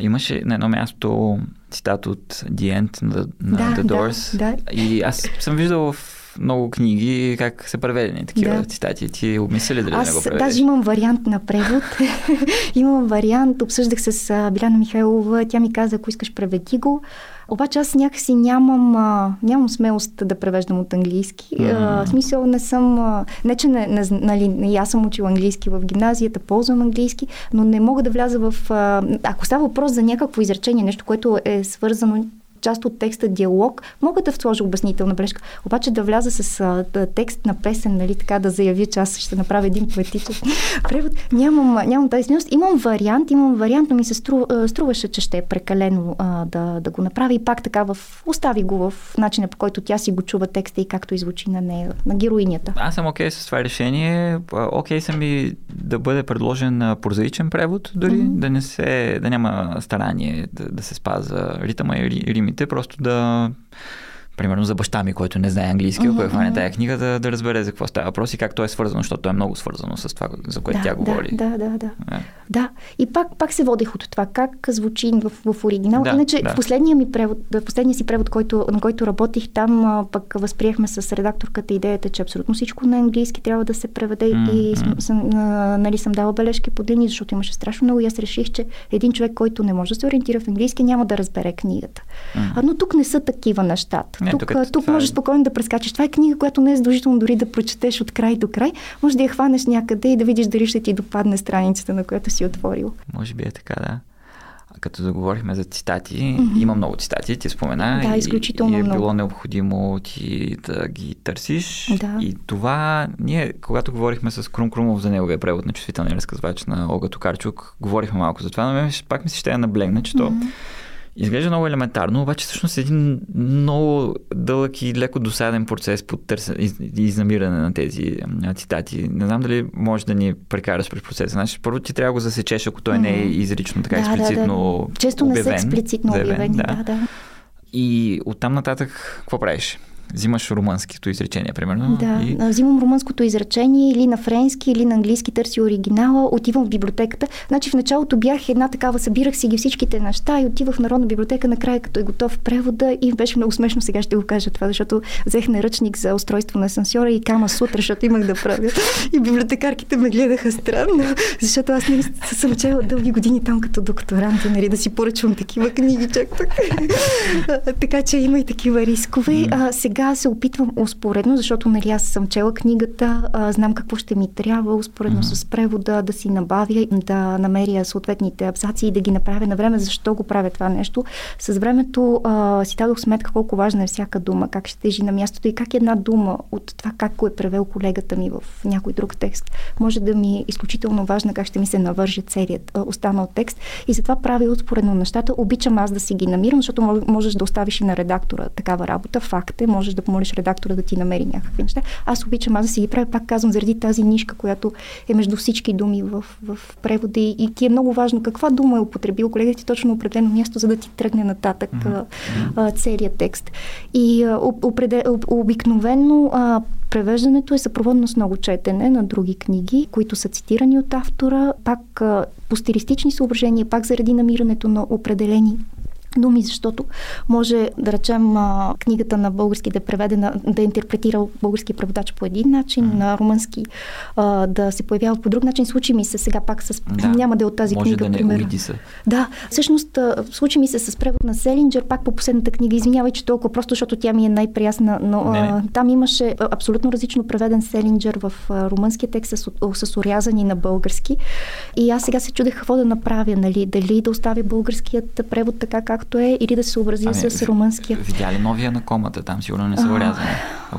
Имаше на едно място цитат от The End на, на да, The Doors. Да, да. И аз съм виждал в много книги как са преведени такива да. цитати. Ти обмисли ли дали Аз да го преведеш? даже имам вариант на превод. имам вариант, обсъждах с Биляна Михайлова, тя ми каза, ако искаш преведи го. Обаче аз някакси нямам, а, нямам смелост да превеждам от английски. Mm. А, в смисъл не съм... А, не, че не, не, нали, аз съм учила английски в гимназията, ползвам английски, но не мога да вляза в... А, ако става въпрос за някакво изречение, нещо, което е свързано част от текста диалог, мога да сложа обяснителна бележка. Обаче да вляза с а, да, текст на песен, нали, така да заявя, че аз ще направя един поетичен превод, нямам, нямам тази смелост. Имам вариант, имам вариант, но ми се стру, струваше, че ще е прекалено а, да, да го направи. И пак така в, остави го в начина по който тя си го чува текста и както иззвучи на нея, на героинята. Аз съм окей okay с това решение. Окей okay съм и да бъде предложен прозаичен превод, дори mm-hmm. да не се, да няма старание да, да се спазва ритъма и рими думите, просто да примерно за баща ми, който не знае английски, ако е хване тая книга, да, да разбере за какво става въпрос и как то е свързано, защото то е много свързано с това, за което да, тя говори. Да, да, да. Yeah. да. и пак, пак се водех от това, как звучи в, в оригинал. Да, Иначе да. в последния ми превод, в последния си превод, който, на който работих, там а, пък възприехме с редакторката идеята, че абсолютно всичко на английски трябва да се преведе mm-hmm. и съм, а, нали, съм дала бележки под линии, защото имаше страшно много и аз реших, че един човек, който не може да се ориентира в английски, няма да разбере книгата. Mm-hmm. А, но тук не са такива нещата. Не, тук, тук, тук може е... спокойно да прескачаш. Това е книга, която не е задължително дори да прочетеш от край до край. Може да я хванеш някъде и да видиш дали ще ти допадне страницата, на която си отворил. Може би е така, да. като заговорихме за цитати, mm-hmm. има много цитати, ти спомена. Да, изключително и, и е много. било необходимо ти да ги търсиш. Да. И това, ние, когато говорихме с Крум Крумов за неговия превод на чувствителния разказвач на Олга Токарчук, говорихме малко за това, но пак ми се ще я наблегна, че mm-hmm. Изглежда много елементарно, обаче всъщност е един много дълъг и леко досаден процес по търсене и изнамиране на тези цитати. Не знам дали може да ни прекараш през процеса. Значи, първо ти трябва да го засечеш, ако той mm-hmm. не е изрично така да, експлицитно да, да. Често обявен, не са експлицитно обявени. Да. да, да. И оттам нататък какво правиш? Взимаш румънското изречение, примерно. Да, и... взимам румънското изречение или на френски, или на английски търси оригинала, отивам в библиотеката. Значи в началото бях една такава, събирах си ги всичките неща и отивах в Народна библиотека накрая, като е готов превода и беше много смешно. Сега ще го кажа това, защото взех наръчник за устройство на асансьора и кама сутра, защото имах да правя. И библиотекарките ме гледаха странно, защото аз не съм чела дълги години там като докторант, нали, да си поръчвам такива книги, чак тук. така че има и такива рискове. А, сега се опитвам успоредно, защото нали аз съм чела книгата, а, знам какво ще ми трябва, успоредно mm-hmm. с превода да си набавя, да намеря съответните абзаци и да ги направя на време. Защо го правя това нещо? С времето а, си дадох сметка колко важна е всяка дума, как ще тежи на мястото и как една дума от това как го е превел колегата ми в някой друг текст може да ми е изключително важна как ще ми се навърже целият а, останал текст. И затова правя успоредно нещата. Обичам аз да си ги намирам, защото можеш да оставиш и на редактора такава работа. Факт е, можеш да помолиш редактора да ти намери някакви неща. Аз обичам аз да си ги правя, пак казвам, заради тази нишка, която е между всички думи в, в превода и, и ти е много важно каква дума е употребил колегата ти точно определено място, за да ти тръгне нататък mm-hmm. а, целият текст. И а, определ, обикновено а, превеждането е съпроводно с много четене на други книги, които са цитирани от автора, пак а, по стилистични съображения, пак заради намирането на определени думи, защото може, да речем, книгата на български да е преведена, да е интерпретирал български преводач по един начин, mm. на румънски да се появява по друг начин. Случи ми се сега пак с... Да. Няма да е от тази може книга, да пример. Се. Да, всъщност случи ми се с превод на Селинджер, пак по последната книга. Извинявай, че толкова просто, защото тя ми е най-приясна, но не, не. Там имаше абсолютно различно преведен Селинджер в румънския текст с, с урязани на български. И аз сега се чудех какво да направя, нали? Дали да оставя българският превод така, как както е, или да се съобрази ами, с румънския. Видя ли новия на комата? Там сигурно не са урязани.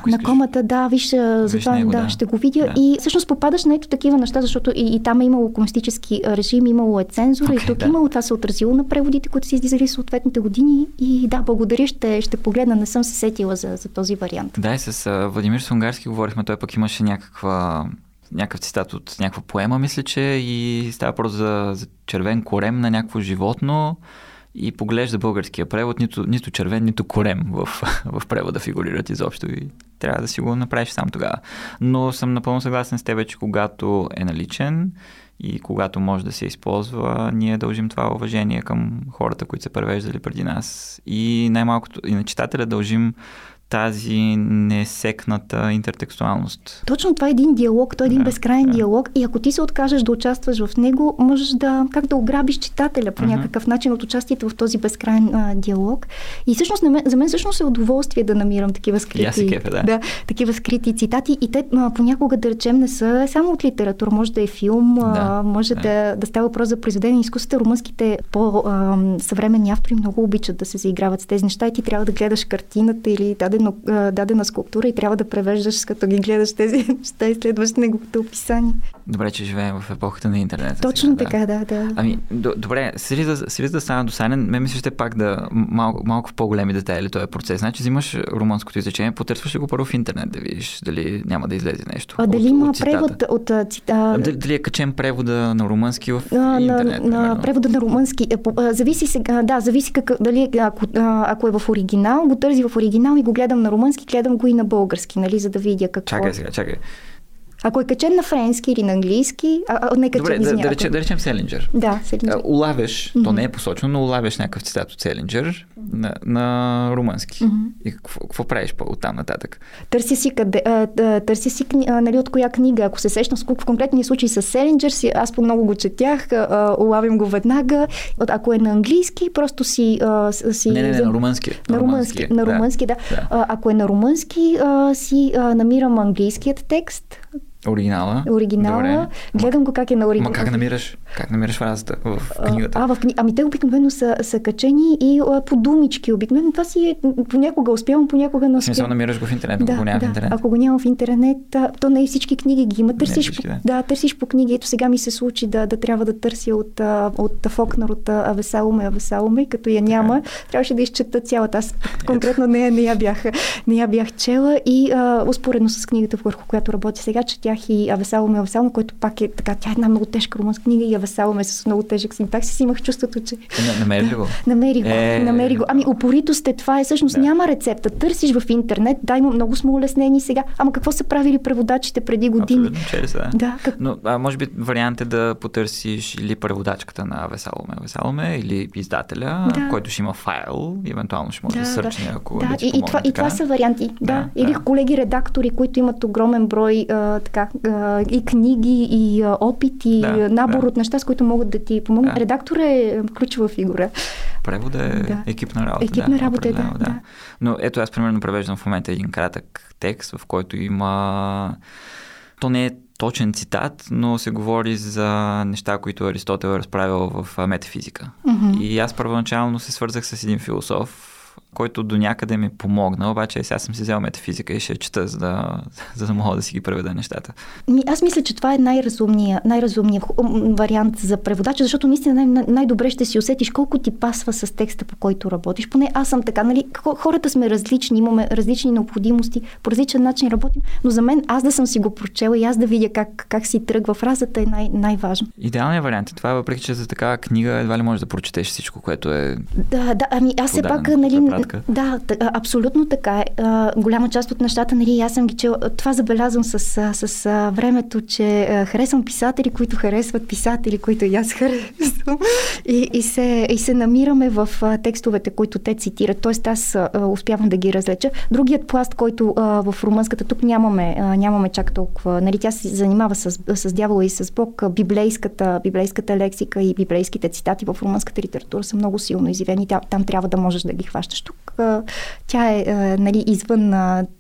На комата, да, виж, за това него, да, да, ще го видя. Да. И всъщност попадаш на ето такива неща, защото и, и там е имало комунистически режим, имало е цензура okay, и тук да. имало това се отразило на преводите, които са излизали съответните години. И да, благодаря, ще, ще погледна, не съм се сетила за, за този вариант. Да, и с uh, Владимир Сунгарски говорихме, той пък имаше някаква някакъв цитат от някаква поема, мисля, че и става просто за, за червен корем на някакво животно и поглежда българския превод, нито, нито червен, нито корем в, в превода фигурират изобщо и трябва да си го направиш сам тогава. Но съм напълно съгласен с теб, че когато е наличен и когато може да се използва, ние дължим това уважение към хората, които са превеждали преди нас. И най-малкото и на читателя дължим тази несекната интертекстуалност. Точно това е един диалог, той е един да, безкрайен да. диалог и ако ти се откажеш да участваш в него, можеш да, как да ограбиш читателя по uh-huh. някакъв начин от участието в този безкрайен а, диалог. И всъщност за мен всъщност е удоволствие да намирам такива скрити, кефе, да. Да, такива скрити цитати и те а, понякога да речем не са само от литература, може да е филм, да, а, може да. Да, да става въпрос за произведение изкуството. Румънските по-съвременни автори много обичат да се заиграват с тези неща и ти трябва да гледаш картината или даде дадена, дадена скулптура и трябва да превеждаш, като ги гледаш тези неща и следваш неговото описание. Добре, че живеем в епохата на интернет. Точно сега, така, да. да, да. Ами, добре, сериозно да, да стана досаден, ме мисля, ще пак да малко, малко в по-големи детайли този процес. Значи, взимаш румънското изречение, потърсваш го първо в интернет да видиш дали няма да излезе нещо. А, дали има от превод от цита... Дали, дали е качен превода на румънски в а, интернет? На, на превода на румънски. Зависи сега, да, зависи как, дали ако, ако е в оригинал, го тързи в оригинал и го гледам на румънски, гледам го и на български, нали, за да видя какво. Чакай сега, чакай. Ако е качен на френски или на английски, а, а не качен, Добре, да, да, речем, да речем Селинджер. Да, Селинджер. улавяш, mm-hmm. то не е посочено, но улавяш някакъв цитат от Селинджер на, на румънски. Mm-hmm. И какво, какво правиш по оттам нататък? Търся си, къде, а, търся си а, нали, от коя книга. Ако се сещам в конкретния случай с Селинджер, си, аз по много го четях, а, улавям го веднага. Ако е на английски, просто си... А, си не, не, не, на румънски. На румънски, на румънски да. да. да. А, ако е на румънски, а, си а, намирам английският текст, Оригинала. Оригинала. Добре. Гледам го как е на оригинала. Ма как намираш? Как намираш фразата в книгата? А, в кни... Ами те обикновено са, са качени и а, по думички. Обикновено това си е, понякога успявам, понякога не успявам. Смисъл намираш го в интернет, да, ако няма да. в интернет. Ако го няма в интернет, то не всички книги ги има. Търсиш, всички, да. да. търсиш по книги. Ето сега ми се случи да, да трябва да търся от, от Фокнер, от Авесаломе, Авесаломе, като я няма. Трябваше да изчета цялата. Аз конкретно не, не, я бях, не я бях чела и а, успоредно с книгата, върху която работя сега, четях и Авесаломе, Авесаломе, който пак е така, тя е една много тежка румънска книга и Авесаломе с много тежък синтаксис. Имах чувството, че... Е, намери го? Намери го. Е... Намери го. Ами, упорито сте, това е всъщност да. няма рецепта. Търсиш в интернет, дай му много сме улеснени сега. Ама какво са правили преводачите преди години? Абсолютно, чели са. Да. Как... Но, а, може би вариант е да потърсиш или преводачката на Авесаломе, Авесаломе или издателя, да. който ще има файл, евентуално ще може да, да сърчне, да. ако да. Да, и, и, това, и това са варианти. Да. да. Или да. колеги редактори, които имат огромен брой а, така, а, и книги, и а, опит, и да, набор да. от неща, с които могат да ти помогнат. Да. Редактор е ключова фигура. Превод е да. екипна работа. Екипна да, работа, да, да. Но ето аз примерно превеждам в момента един кратък текст, в който има... То не е точен цитат, но се говори за неща, които Аристотел е разправил в метафизика. Mm-hmm. И аз първоначално се свързах с един философ, който до някъде ми помогна, обаче сега съм си взел метафизика и ще чета, за да, за да мога да си ги преведа нещата. Аз мисля, че това е най-разумният най-разумния вариант за преводача, защото наистина най- най-добре ще си усетиш колко ти пасва с текста, по който работиш. Поне аз съм така, нали? Хората сме различни, имаме различни необходимости, по различен начин работим, но за мен аз да съм си го прочела и аз да видя как, как си тръгва фразата е най- най-важно. Идеалният вариант е това, въпреки че за такава книга едва ли можеш да прочетеш всичко, което е. Да, да, ами аз все пак, нали, препратка. Да, абсолютно така е. голяма част от нещата, нали, аз съм ги чела. Това забелязвам с, с времето, че харесвам писатели, които харесват писатели, които и аз харесвам. И, и, се, и се намираме в текстовете, които те цитират. Тоест аз успявам да ги разлеча. Другият пласт, който в румънската тук нямаме, нямаме чак толкова. Нали, тя се занимава с, с дявола и с Бог. Библейската, библейската лексика и библейските цитати в румънската литература са много силно изявени. Там, там трябва да можеш да ги хващаш. Тук тя е нали, извън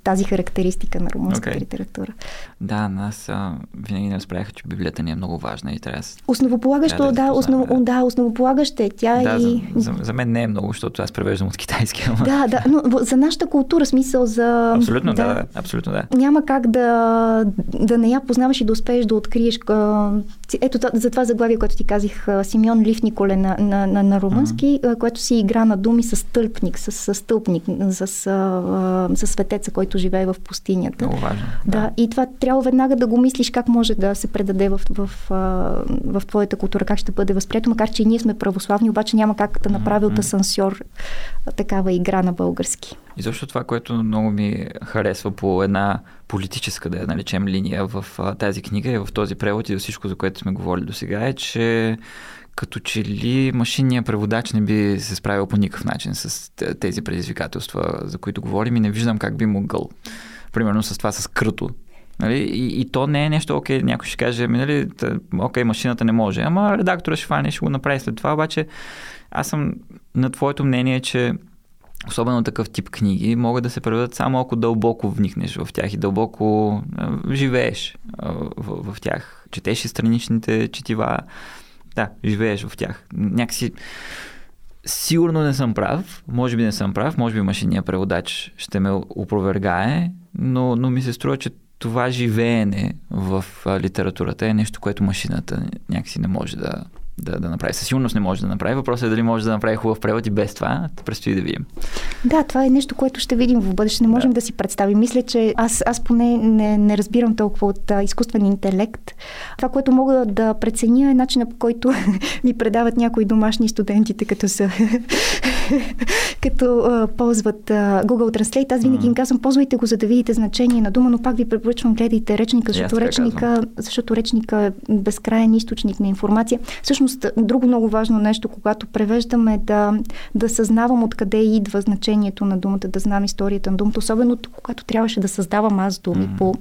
тази характеристика на румънската okay. литература. Да, нас а, винаги не разправяха, че Библията ни е много важна и трябва Основополагащо, трябва да, да, основ, да. да, основополагаща е тя да, и... За, за, за, мен не е много, защото аз превеждам от китайски. Ама... Да, да, но за нашата култура, смисъл за... Абсолютно, да, да, абсолютно да. Няма как да, да не я познаваш и да успееш да откриеш. Ето за това заглавие, което ти казах, Симеон Лив Николе на, на, на, на румънски, mm-hmm. което си игра на думи с тълпник, с, с стълпник, с, с светеца, който живее в пустинята. Много важно. Да. да, и това трябва веднага да го мислиш как може да се предаде в, в, в, в твоята култура, как ще бъде възприето, макар че и ние сме православни, обаче няма как да направи от асансьор такава игра на български. И защо това, което много ми харесва по една политическа, да я наречем, линия в тази книга и в този превод и за всичко, за което сме говорили до сега, е, че като че ли машинният преводач не би се справил по никакъв начин с тези предизвикателства, за които говорим и не виждам как би могъл. Примерно с това с кръто. Нали? И, и то не е нещо, окей, някой ще каже, ами, нали, окей, машината не може, ама редактора ще фане, ще го направи след това, обаче аз съм на твоето мнение, че особено такъв тип книги могат да се преведат само ако дълбоко вникнеш в тях и дълбоко живееш в, в тях. Четеш и страничните четива, да, живееш в тях. Някакси сигурно не съм прав, може би не съм прав, може би машинният преводач ще ме опровергае, но, но ми се струва, че това живеене в литературата е нещо, което машината някакси не може да, да, да направи. Със сигурност не може да направи. Въпросът е дали може да направи хубав превод и без това. Предстои да видим. Да, това е нещо, което ще видим в бъдеще. Не можем да, да си представим. Мисля, че аз, аз поне не, не разбирам толкова от а, изкуствен интелект. Това, което мога да преценя е начина по който ми предават някои домашни студентите, като са като а, ползват а, Google Translate. Аз винаги им казвам, ползвайте го, за да видите значение на дума, но пак ви препоръчвам, гледайте речника, защото, речника, защото речника е безкрайен източник на информация. Всъщност, всъщност, друго много важно нещо, когато превеждаме, да, да съзнавам откъде идва значението на думата, да знам историята на думата, особено когато трябваше да създавам аз думи mm-hmm. по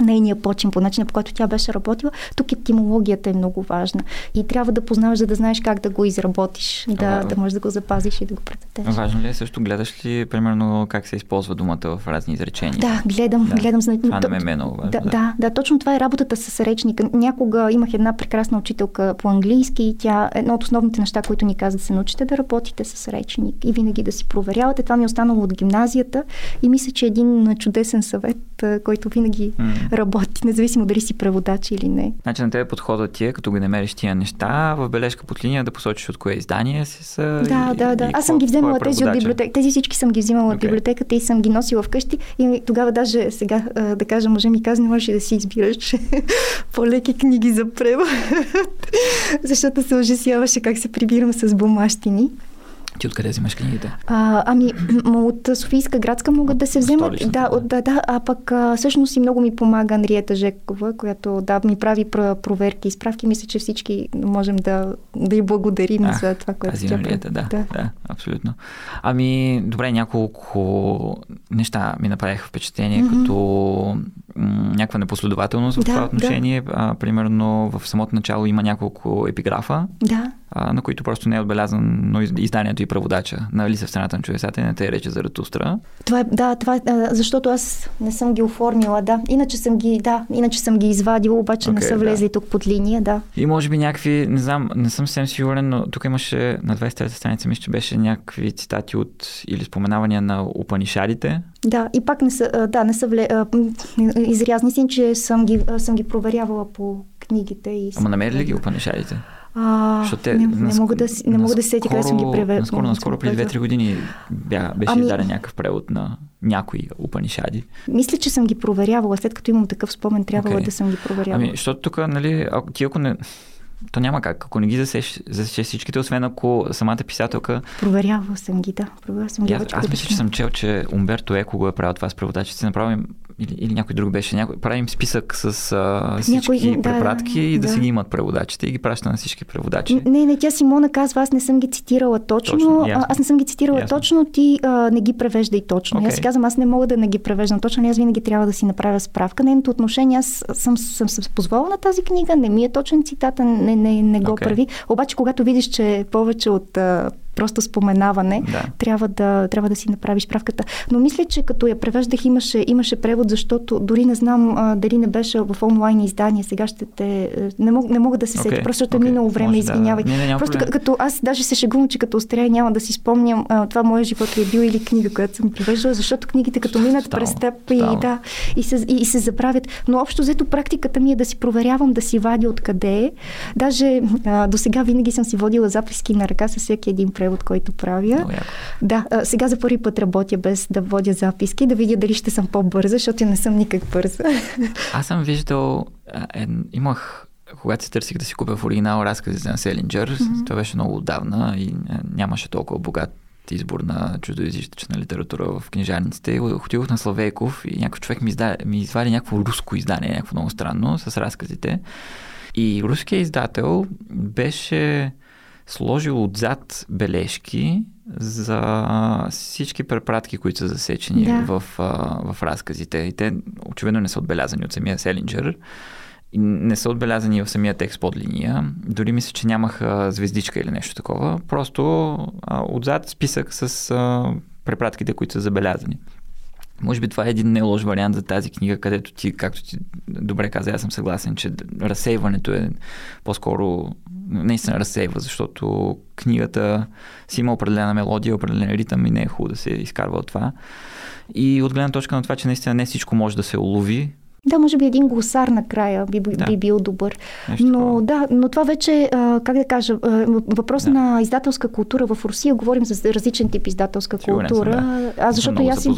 нейния почин, по начина по който тя беше работила. Тук етимологията е много важна. И трябва да познаваш, за да знаеш как да го изработиш, да, да можеш да го запазиш и да го предадеш. Важно ли е също гледаш ли, примерно, как се използва думата в разни изречения? Да, гледам, да. гледам. Това не ме е много важно. Да, да. да, да, точно това е работата с речника. Някога имах една прекрасна учителка по английски и тя, едно от основните неща, които ни каза да се научите да работите с речник и винаги да си проверявате. Това ми е останало от гимназията и мисля, че един чудесен съвет, който винаги mm работи, независимо дали си преводач или не. Значи на тебе подходът ти е, като ги намериш тия неща, в бележка под линия да посочиш от кое издание си са. Да, и, да, да. И Аз съм ги вземала тези от библиотека. Тези всички съм ги взимала okay. от библиотеката и съм ги носила вкъщи. И тогава даже сега, да кажа, може ми каза, не можеш да си избираш по-леки книги за превод. Защото се ужасяваше как се прибирам с бумащини. Ти откъде взимаш книгите? А, ами, от Софийска градска могат да се вземат. Да, от, да, да, а пък а, всъщност и много ми помага Анриета Жекова, която да, ми прави проверки и справки. Мисля, че всички можем да, да й благодарим а, за това, което тя прави. Да, да, да, абсолютно. Ами, добре, няколко неща ми направиха впечатление, mm-hmm. като някаква непоследователност в да, това отношение. Да. А, примерно в самото начало има няколко епиграфа. Да а, на които просто не е отбелязано изданието и преводача. Нали се в страната на човецата и не те рече за Ратустра. Това е, да, това е, защото аз не съм ги оформила, да. Иначе съм ги, да, иначе съм ги извадила, обаче okay, не са влезли да. тук под линия, да. И може би някакви, не знам, не съм съвсем сигурен, но тук имаше на 23-та страница, мисля, че беше някакви цитати от или споменавания на Упанишадите. Да, и пак не са, да, не са вле... изрязни си, че съм ги, съм ги проверявала по книгите. И Ама намери ли ги Упанишадите? А, те, не, не, мога да, не мога да се сети къде съм ги превел. Наскоро, наскоро преди 2-3 години бя, беше ами, издаден някакъв превод на някои Упанишади. Мисля, че съм ги проверявала. След като имам такъв спомен, трябва okay. да съм ги проверявала. Ами, защото тук, нали, ако, ти ако не, то няма как. Ако не ги засеш, засеш всичките, освен ако самата писателка... Проверявал съм ги, да. Проверявал съм ги. Аз, аз мисля, че съм чел, че Умберто Еко го е правил това с преводачите. Направим или, или някой друг беше. Някой, правим списък с а, всички някой, да, препратки и да, да си ги имат преводачите и ги праща на всички преводачи. Не, не, тя Симона казва, аз не съм ги цитирала точно. точно аз не съм ги цитирала ясно. точно, ти а, не ги превеждай точно. Okay. Аз си казвам, аз не мога да не ги превеждам точно, аз винаги трябва да си направя справка. Нейното отношение, аз съм, съм, съм, позвола на тази книга, не ми е точен цитата, не, не, не го okay. прави. Обаче, когато видиш, че повече от просто споменаване, да. трябва, да, трябва да си направиш правката. Но мисля, че като я превеждах, имаше, имаше превод, защото дори не знам а, дали не беше в онлайн издание. Сега ще те... Е, не, мог, не мога да се okay. сетя, просто okay. е минало време, Може, извинявай. Да, да. Не, не, просто проблем. като аз даже се шегувам, че като остря няма да си спомням а, това моя живот ли е бил или книга, която съм превеждала, защото книгите като минат Стало. през теб и, да, и, се, и, и се забравят. Но общо взето практиката ми е да си проверявам, да си вадя откъде е. Даже а, до сега винаги съм си водила записки на ръка с всеки един превод превод, който правя. Да, а, сега за първи път работя без да водя записки, да видя дали ще съм по-бърза, защото не съм никак бърза. Аз съм виждал, е, имах когато се търсих да си купя в оригинал разказите на Селинджер, mm-hmm. това беше много отдавна и нямаше толкова богат избор на чуждоязична литература в книжарниците. Отидох на Славейков и някой човек ми, изда, ми извади някакво руско издание, някакво много странно, с разказите. И руският издател беше сложил отзад бележки за всички препратки, които са засечени да. в, в разказите. И те очевидно не са отбелязани от самия Селинджер. Не са отбелязани в самия текст под линия. Дори мисля, че нямаха звездичка или нещо такова. Просто а, отзад списък с а, препратките, които са забелязани. Може би това е един не лош вариант за тази книга, където ти, както ти добре каза, аз съм съгласен, че разсейването е по-скоро наистина разсейва, защото книгата си има определена мелодия, определен ритъм и не е хубаво да се изкарва от това. И от гледна точка на това, че наистина не всичко може да се улови, да, може би един гласар накрая би, да. би бил добър. Нещо но такова. да, но това вече, а, как да кажа, въпрос да. на издателска култура в Русия. Говорим за различен тип издателска Сигурен култура. Съм, да. А защото аз си...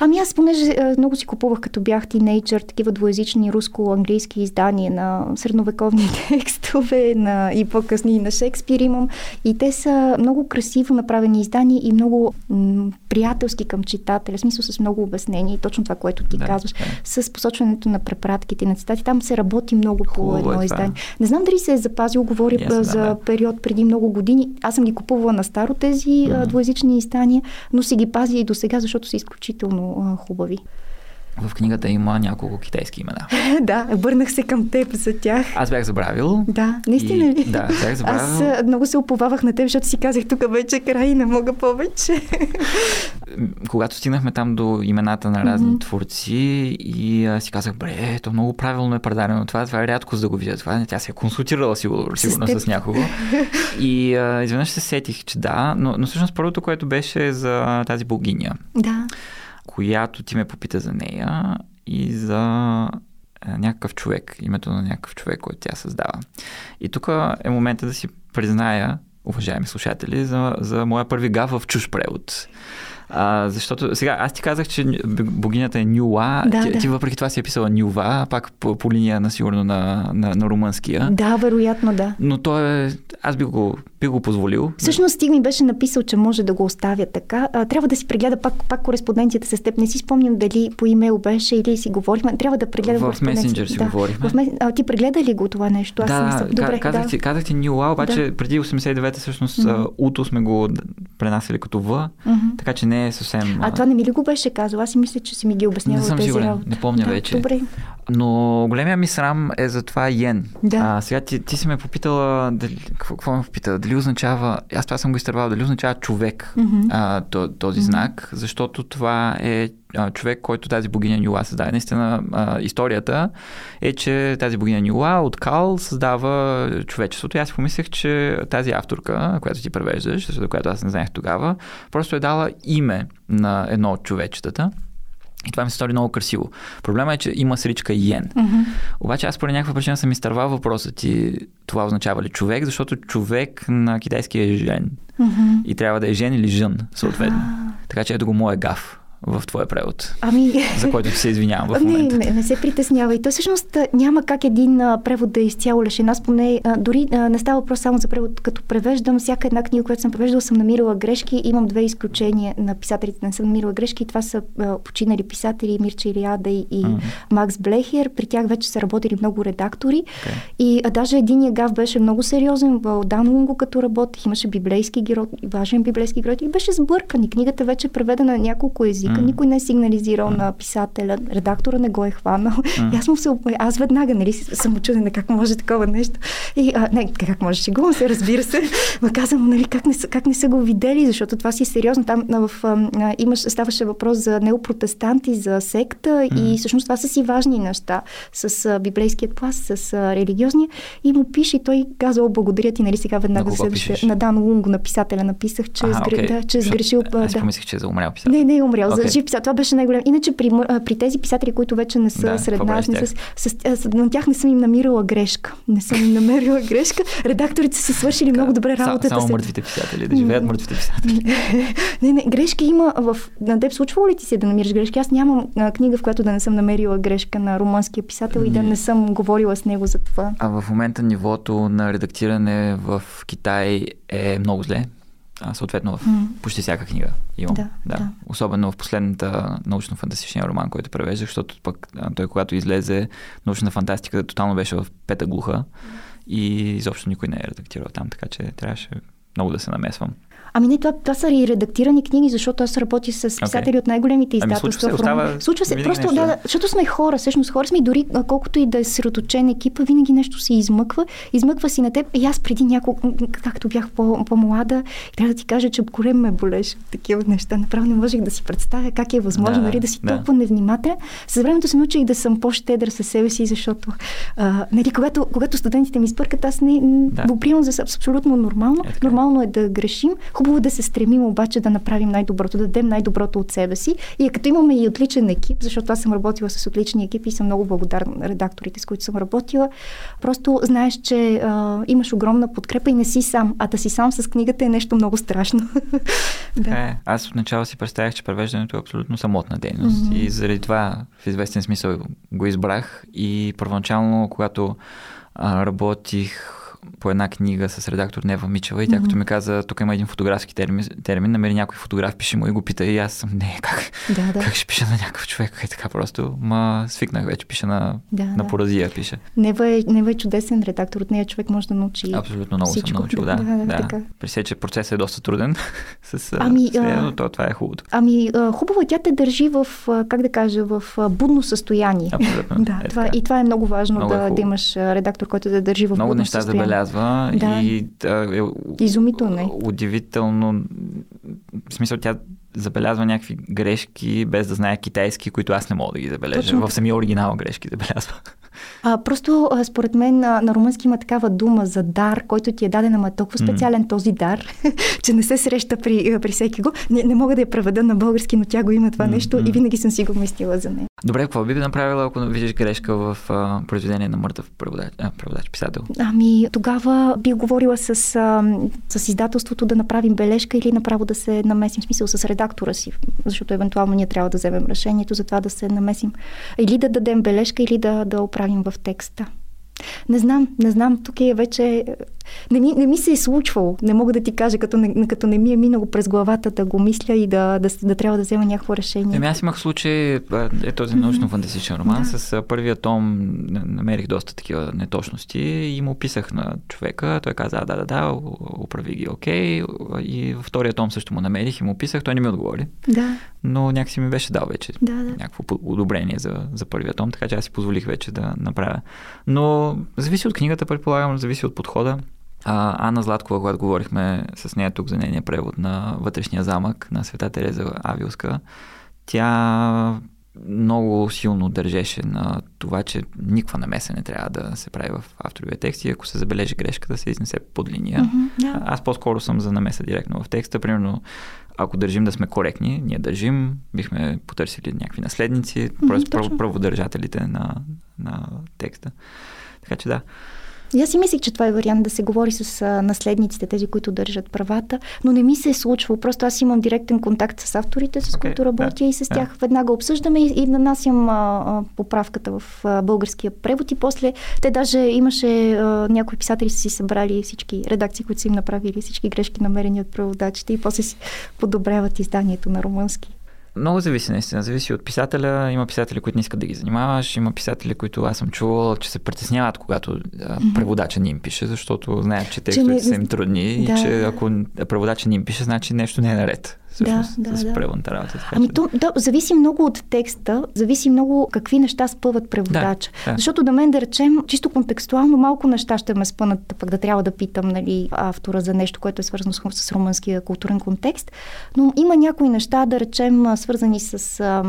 Ами аз понеже много си купувах като бях тинейджър, такива двоязични руско-английски издания на средновековни текстове на, и по-късни на Шекспир имам. И те са много красиво направени издания и много м- приятелски към читателя, в смисъл с много обяснения. Точно това, което ти да, казваш. Да. С посочване използването на препратките, на цитати. Там се работи много по едно е издание. Не знам дали се е запазил, говоря yes, за да, период преди много години. Аз съм ги купувала на старо тези mm-hmm. двоязични издания, но си ги пазя и до сега, защото са изключително хубави. в книгата има няколко китайски имена. да, върнах се към теб за тях. Аз бях забравил. Да, наистина и... ли? Да, бях забравил. Аз много се оповавах на теб, защото си казах, тук вече край не мога повече. Когато стигнахме там до имената на разни mm-hmm. творци и а, си казах, бре, то много правилно е предадено това, това е рядко за да го видя. Това тя се е консултирала сигурно, сигурно с, с някого. И а, изведнъж се сетих, че да, но, но всъщност първото, което беше за тази богиня. Да която ти ме попита за нея и за някакъв човек, името на някакъв човек, който тя създава. И тук е момента да си призная, уважаеми слушатели, за, за моя първи гав в чуж превод. А, защото сега аз ти казах, че богинята е Нюла. Да, ти, да. ти въпреки това си е писала Нюва, пак по, по линия на сигурно на, на, на румънския. Да, вероятно да. Но то е... Аз би го, би го позволил. Всъщност Стиг ми беше написал, че може да го оставя така. А, трябва да си прегледа пак, пак кореспонденцията с теб. Не си спомням дали по имейл беше или си говорихме. Трябва да прегледам В месенджер си да. говорихме. В мес... а, ти прегледа ли го това нещо? Аз да, не съм... Добре, казах, да. ти, казах ти Нюла, обаче да. преди 89-та всъщност mm-hmm. Уто сме го пренасили като В, mm-hmm. така че не е съвсем... А това не ми ли го беше казал? Аз си мисля, че си ми ги обяснявал не съм сигурен. Не помня да, вече. Добре. Но големия ми срам е за това Йен. Да. А, сега ти, ти си ме попитала, дали, какво, какво ме попита? Дали означава, аз това съм го изтървал, дали означава човек mm-hmm. а, този mm-hmm. знак, защото това е а, човек, който тази богиня Нюла създаде. Наистина, а, историята е, че тази богиня Нюла от Кал създава човечеството. И аз помислех, че тази авторка, която ти превеждаш, защото която аз не знаех тогава, просто е дала име на едно от човечетата. И това ми се стори много красиво. Проблема е, че има сричка Йен. Mm-hmm. Обаче аз по някаква причина съм изтървал въпроса ти, това означава ли човек, защото човек на китайски е жен. Mm-hmm. И трябва да е жен или жън, съответно. Така че ето го моя гаф в твоя превод. Ами... За който се извинявам в не, момента. Не, не се притеснявай. То всъщност няма как един а, превод да е изцяло лешен. Аз поне а, дори а, не става въпрос само за превод. Като превеждам всяка една книга, която съм превеждала, съм намирала грешки. Имам две изключения на писателите. Не съм намирала грешки. Това са а, починали писатели Мирча Илиада и, и mm-hmm. Макс Блехер. При тях вече са работили много редактори. Okay. И а, даже единия гав беше много сериозен. Дан Лунго, като работех, имаше библейски герой, важен библейски герой. И беше сбъркан. И книгата вече е преведена на няколко езика. Mm. Никой не е сигнализирал mm. на писателя, редактора не го е хванал. Mm. И аз му се, аз веднага, нали, съм очудена как може такова нещо. И, а, не, как може, шегувам се, разбира се. Ма казвам, нали, как не, как не са го видели, защото това си е сериозно. Там в, а, имаш, ставаше въпрос за неопротестанти, за секта mm. и всъщност това са си важни неща с а, библейският пласт, с а, религиозния. И му пише, и той казва, благодаря ти, нали, сега веднага на, следващия, на Дан Лунго, на писателя, написах, че, а, сгр... okay. да, че е сгрешил. Аз да. помислих, че е умрял писател. Не, не е умрял, okay. за жив писател. Това беше най-голям. Иначе при, при тези писатели, които вече не са да, сред нас, не са, с, с, на тях не съм им намирала грешка. Не съм им намерила грешка. Редакторите са свършили много добре работата. Само мъртвите писатели, да живеят мъртвите писатели. не, не, грешки има в... На теб случва ли ти се да намираш грешки? Аз нямам а, книга, в която да не съм намерила грешка на румънския писател и да не съм говорила с него за това. А в момента нивото на редактиране в Китай е много зле а, съответно в mm. почти всяка книга имам. Да, да. да. Особено в последната научно-фантастичния роман, който превеждах, защото пък той, когато излезе, научна фантастика тотално беше в пета глуха и изобщо никой не е редактирал там, така че трябваше много да се намесвам. Ами не, това, това са и редактирани книги, защото аз работя с писатели okay. от най-големите издателства. Ами случва се, остава случва се просто, да, да, защото сме хора, всъщност хора сме и дори колкото и да е сироточен екипа, винаги нещо се измъква. Измъква си на теб. И аз преди няколко, както бях по, по-млада, трябва да ти кажа, че корем ме болеше такива неща. Направо не можех да си представя как е възможно да, нали, да си да. толкова невнимателен. С времето се научих да съм по-щедър със себе си, защото а, нали, когато, когато студентите ми изпъркат, аз не да. го приемам за абсолютно нормално. Е, Нормално е да грешим. Хубаво да се стремим обаче да направим най-доброто, да дадем най-доброто от себе си. И като имаме и отличен екип, защото аз съм работила с отлични екипи и съм много благодарна на редакторите, с които съм работила, просто знаеш, че а, имаш огромна подкрепа и не си сам. А да си сам с книгата е нещо много страшно. да. е, аз отначало си представях, че превеждането е абсолютно самотна дейност. Mm-hmm. И заради това в известен смисъл го избрах. И първоначално, когато а, работих по една книга с редактор Нева Мичева и тя като ми каза, тук има един фотографски термин, термин намери някой фотограф, пише му и го пита и аз съм, не, как, да, да. как ще пиша на някакъв човек, е така просто, ма свикнах вече, пиша на, Да, на да. поразия, пише. Нева е, Нева е чудесен редактор, от нея човек може да научи. Абсолютно много всичко. съм научил, да. Да, да, да. така. При все, че процесът е доста труден с, Ами, с нея, но то, това е хубавото. Ами, хубаво е, тя те държи в, как да кажа, в будно състояние. Абсолютно. Да, е това, така. и това е много важно Много е да, да хубаво. имаш редактор, който да държи в Много будно неща състояние. забелязва Да. и да, е Изумително е. удивително. В смисъл, тя забелязва някакви грешки, без да знае китайски, които аз не мога да ги забележа. Точно В самия оригинал грешки забелязва. А, просто, а, според мен, а, на румънски има такава дума за дар, който ти е даден, ама е толкова специален този дар, че не се среща при, при всеки го. Не, не мога да я преведа на български, но тя го има това М, нещо и винаги съм си го мистила за нея. Добре, какво би направила, ако видиш грешка в а, произведение на мъртъв преводач, а, преводач писател? Ами, тогава би говорила с, а, с издателството да направим бележка или направо да се намесим, в смисъл с редактора си, защото евентуално ние трябва да вземем решението за това да се намесим. Или да дадем бележка, или да, да оправим в текста. Не знам, не знам, тук е вече... Не ми, не ми се е случвало, не мога да ти кажа, като не, като не ми е минало през главата да го мисля и да, да, да трябва да взема някакво решение. Еми аз имах случай, е този научно-фантастичен роман, Да. с първия том намерих доста такива неточности и му писах на човека, той каза, да, да, да, у- оправи ги, окей, и във втория том също му намерих и му писах, той не ми отговори, Да, но някакси ми беше дал вече да, да. някакво одобрение за, за първия том, така че аз си позволих вече да направя. Но зависи от книгата, предполагам, зависи от подхода. А, Анна Златкова, когато говорихме с нея тук за нейния превод на Вътрешния замък на Света Тереза Авилска, тя много силно държеше на това, че никаква намеса не трябва да се прави в авторовия текст и ако се забележи грешка да се изнесе под линия. Мгм, да. Аз по-скоро съм за намеса директно в текста. Примерно, ако държим да сме коректни, ние държим, бихме потърсили някакви наследници, просто точно. право, праводържателите на, на текста. Така че да. И аз си мислих, че това е вариант да се говори с а, наследниците, тези, които държат правата, но не ми се е случвало. Просто аз имам директен контакт с авторите, с Окей, които работя да, и с тях веднага обсъждаме и, и нанасям а, а, поправката в а, българския превод. И после те даже имаше а, някои писатели са си събрали всички редакции, които са им направили, всички грешки намерени от преводачите и после си подобряват изданието на румънски. Много зависи, наистина. Зависи от писателя. Има писатели, които не искат да ги занимаваш. Има писатели, които аз съм чувал, че се притесняват, когато преводача не им пише, защото знаят, че текстовете не- са им трудни Да. и че ако преводача не им пише, значи нещо не е наред. Всъщност, да, с да. преводната работа. Така Ами то, да, зависи много от текста, зависи много какви неща спъват преводача. Да, да. Защото да мен да речем, чисто контекстуално малко неща ще ме спънат, пък да трябва да питам нали, автора за нещо, което е свързано с, с румънския културен контекст. Но има някои неща, да речем, а, свързани с а,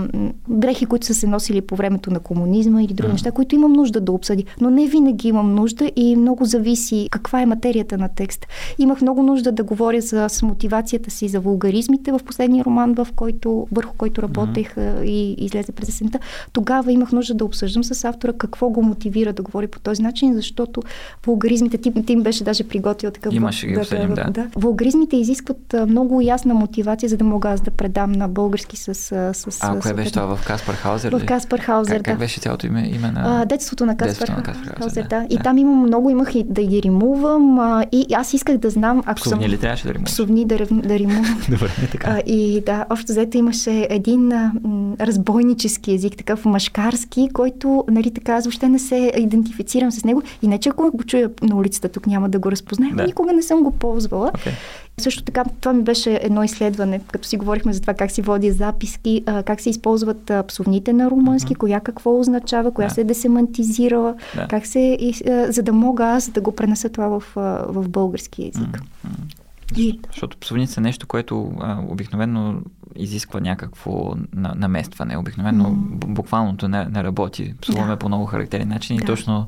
дрехи, които са се носили по времето на комунизма или други Мгм. неща, които имам нужда да обсъди. Но не винаги имам нужда и много зависи каква е материята на текст. Имах много нужда да говоря за, с мотивацията си за вулгаризмите в последния роман, в който, върху който работех а, и излезе през есента. Тогава имах нужда да обсъждам с автора какво го мотивира да говори по този начин, защото вулгаризмите, ти, ти им беше даже приготвил такъв... Имаше ги обсъдим, да. да. Вулгаризмите изискват много ясна мотивация, за да мога аз да предам на български с... а, с А, кое беше това в Каспар Хаузер? В? Каспар Хаузер, Как, как да. беше цялото име, име на... А, детството на Каспар, Детството на Каспар Хаузер, да, да. И да. там имам много, имах и да ги римувам а, и аз исках да знам, ако Псовни съм... ли трябваше да римуваш? Псовни да, да римувам. Добре, така. А, и да, общо взето имаше един а, м, разбойнически език, такъв машкарски, който, нали така, аз въобще не се идентифицирам с него. И не, че ако го чуя на улицата, тук няма да го разпознаем, Да. никога не съм го ползвала. Okay. Също така, това ми беше едно изследване, като си говорихме за това как си води записки, а, как се използват а, псовните на румънски, Мгм. коя какво означава, коя Да. се е десемантизирала, Да. как се, и, а, за да мога аз да го пренеса това в, в български. М, м. И, Защото псовница са нещо, което а, обикновено изисква някакво на, наместване. Обикновено б- буквалното не, не работи. Псуваме Да. по много характерни начини Да. и точно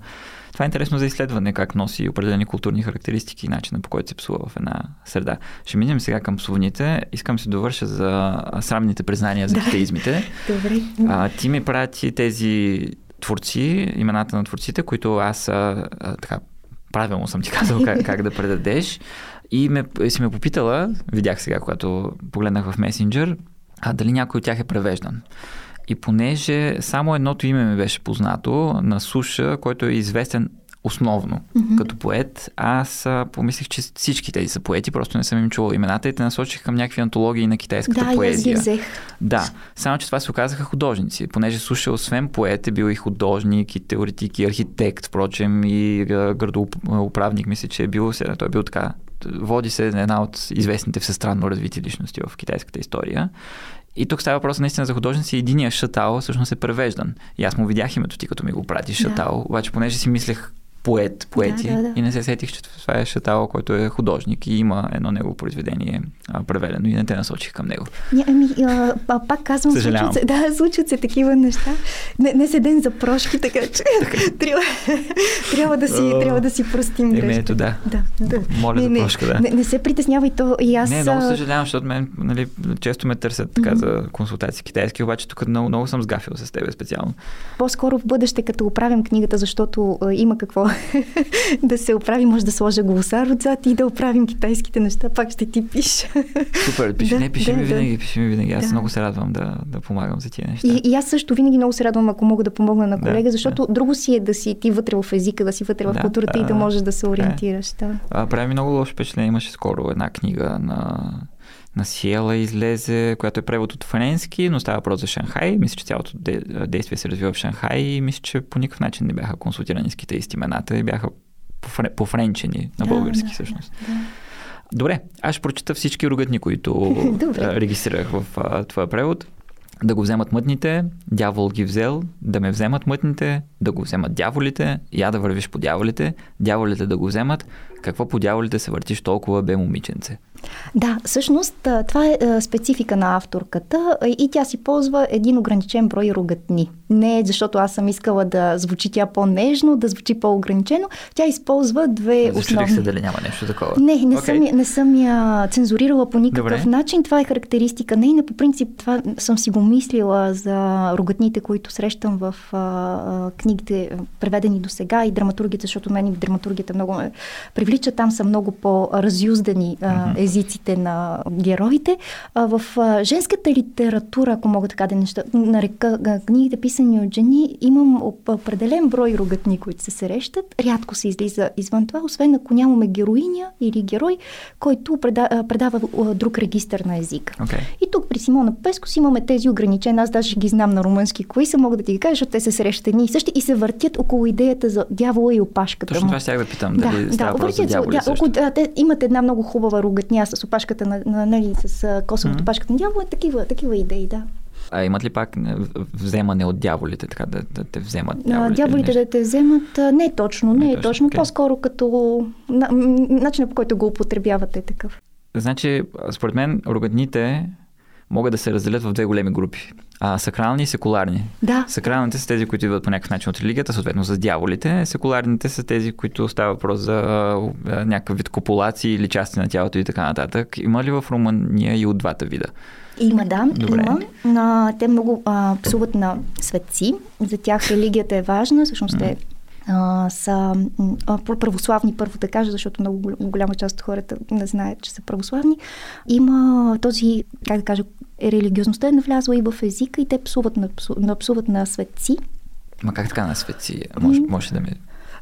това е интересно за изследване, как носи определени културни характеристики и начина по който се псува в една среда. Ще минем сега към псовните. Искам се довърша за срамните признания за Да. добре. А, ти ми прати тези творци, имената на творците, които аз а, а, така правилно съм ти казал как, как да предадеш. И ме, си ме попитала, видях сега, когато погледнах в месенджер, а дали някой от тях е превеждан. И понеже само едното име ми беше познато на Суша, който е известен основно mm-hmm. като поет. Аз а, помислих, че всички тези са поети, просто не съм им чувал имената и те насочих към някакви антологии на китайската да, поезия. Да, взех. Да, само че това се оказаха художници, понеже слушал освен поет е бил и художник, и теоретик, и архитект, впрочем, и градоуправник, мисля, че е бил, той е бил така води се една от известните всестранно развити личности в китайската история. И тук става въпрос наистина за художници. Единия Шатао всъщност е превеждан. И аз му видях името ти, като ми го прати Шатао. Да. Обаче, понеже си мислех поет, поети. Да, да, да. И не се сетих, че това е Шатао, който е художник и има едно негово произведение а, преведено и не те насочих към него. Не, ами, а, а, пак казвам, случват се, да, случват се такива неща. Не, не се ден за прошки, така че трябва, трябва, да си, трябва да си простим грешка. Ето, да. да, да. Моля не, за прошка, да. Не, не се притеснявай то и аз... Не, много съжалявам, защото мен нали, често ме търсят така mm-hmm. за консултации китайски, обаче тук много, много съм сгафил с тебе специално. По-скоро в бъдеще, като оправим книгата, защото а, има какво да се оправи, може да сложа гласар отзад и да оправим китайските неща, пак ще ти пиша. Супер, пиши, да, не, пиши да, ми винаги, да. пиши ми винаги. Аз да. много се радвам да, да помагам за тия неща. И, и аз също винаги много се радвам, ако мога да помогна на колега, да, защото да. друго си е да си ти вътре в езика, да си вътре в да, културата да, и да можеш да се ориентираш. Да. А, прави ми много лошо впечатление. Имаше скоро една книга на на Сиела излезе, която е превод от френски, но става въпрос за Шанхай. Мисля, че цялото действие се развива в Шанхай и мисля, че по никакъв начин не бяха консултирани с китайски имената и бяха пофренчени на български да, всъщност. Да, да. Добре, аз ще прочита всички рогатни, които регистрирах в а, твоя превод. Да го вземат мътните, дявол ги взел, да ме вземат мътните, да го вземат дяволите, я да вървиш по дяволите, дяволите да го вземат, какво по дяволите се въртиш толкова, бе момиченце? Да, всъщност това е специфика на авторката и тя си ползва един ограничен брой рогатни. Не защото аз съм искала да звучи тя по-нежно, да звучи по-ограничено. Тя използва две Защо основни... се дали няма нещо такова? Не, не, okay. съм, не съм я цензурирала по никакъв Добре. начин. Това е характеристика нейна. По принцип това съм си го мислила за рогатните, които срещам в а, книгите, преведени до сега и драматургията, защото мен и драматургията много ме привлича. Там са много по-разюздани езиците на героите. В женската литература, ако мога така да неща, нарека книгите писани от жени, имам определен брой рогатни, които се срещат. Рядко се излиза извън това, освен ако нямаме героиня или герой, който предава, предава друг регистър на езика. Okay. И тук при Симона Пескос имаме тези ограничения. Аз даже ги знам на румънски кои са, мога да ти ги кажа, защото те се срещат едни и същи и се въртят около идеята за дявола и опашката. Точно това ще да питам. Дали да, да, дяволи да, около, да, те имат една много хубава рогатня нея с опашката на, на нали, с косовата mm-hmm. опашката на дявола, такива, такива идеи, да. А имат ли пак вземане от дяволите, така да, да те вземат дяволите? Дяволите да те вземат, не точно, не, не точно, точно okay. по-скоро като начинът по който го употребяват е такъв. Значи, според мен, рогатните могат да се разделят в две големи групи. А, сакрални и секуларни. Да. Сакралните са тези, които идват по някакъв начин от религията, съответно за дяволите. Секуларните са тези, които става въпрос за а, някакъв вид копулации или части на тялото и така нататък. Има ли в Румъния и от двата вида? Има, да. Добре. Има. А, те много а, псуват на светци. За тях религията е важна. Всъщност те а, са а, православни, първо да кажа, защото много голяма част от хората не знаят, че са православни. Има този, как да кажа, религиозността е навлязла и в езика и те псуват на, псуват на светци. Ма как така на светци? Може, може да ми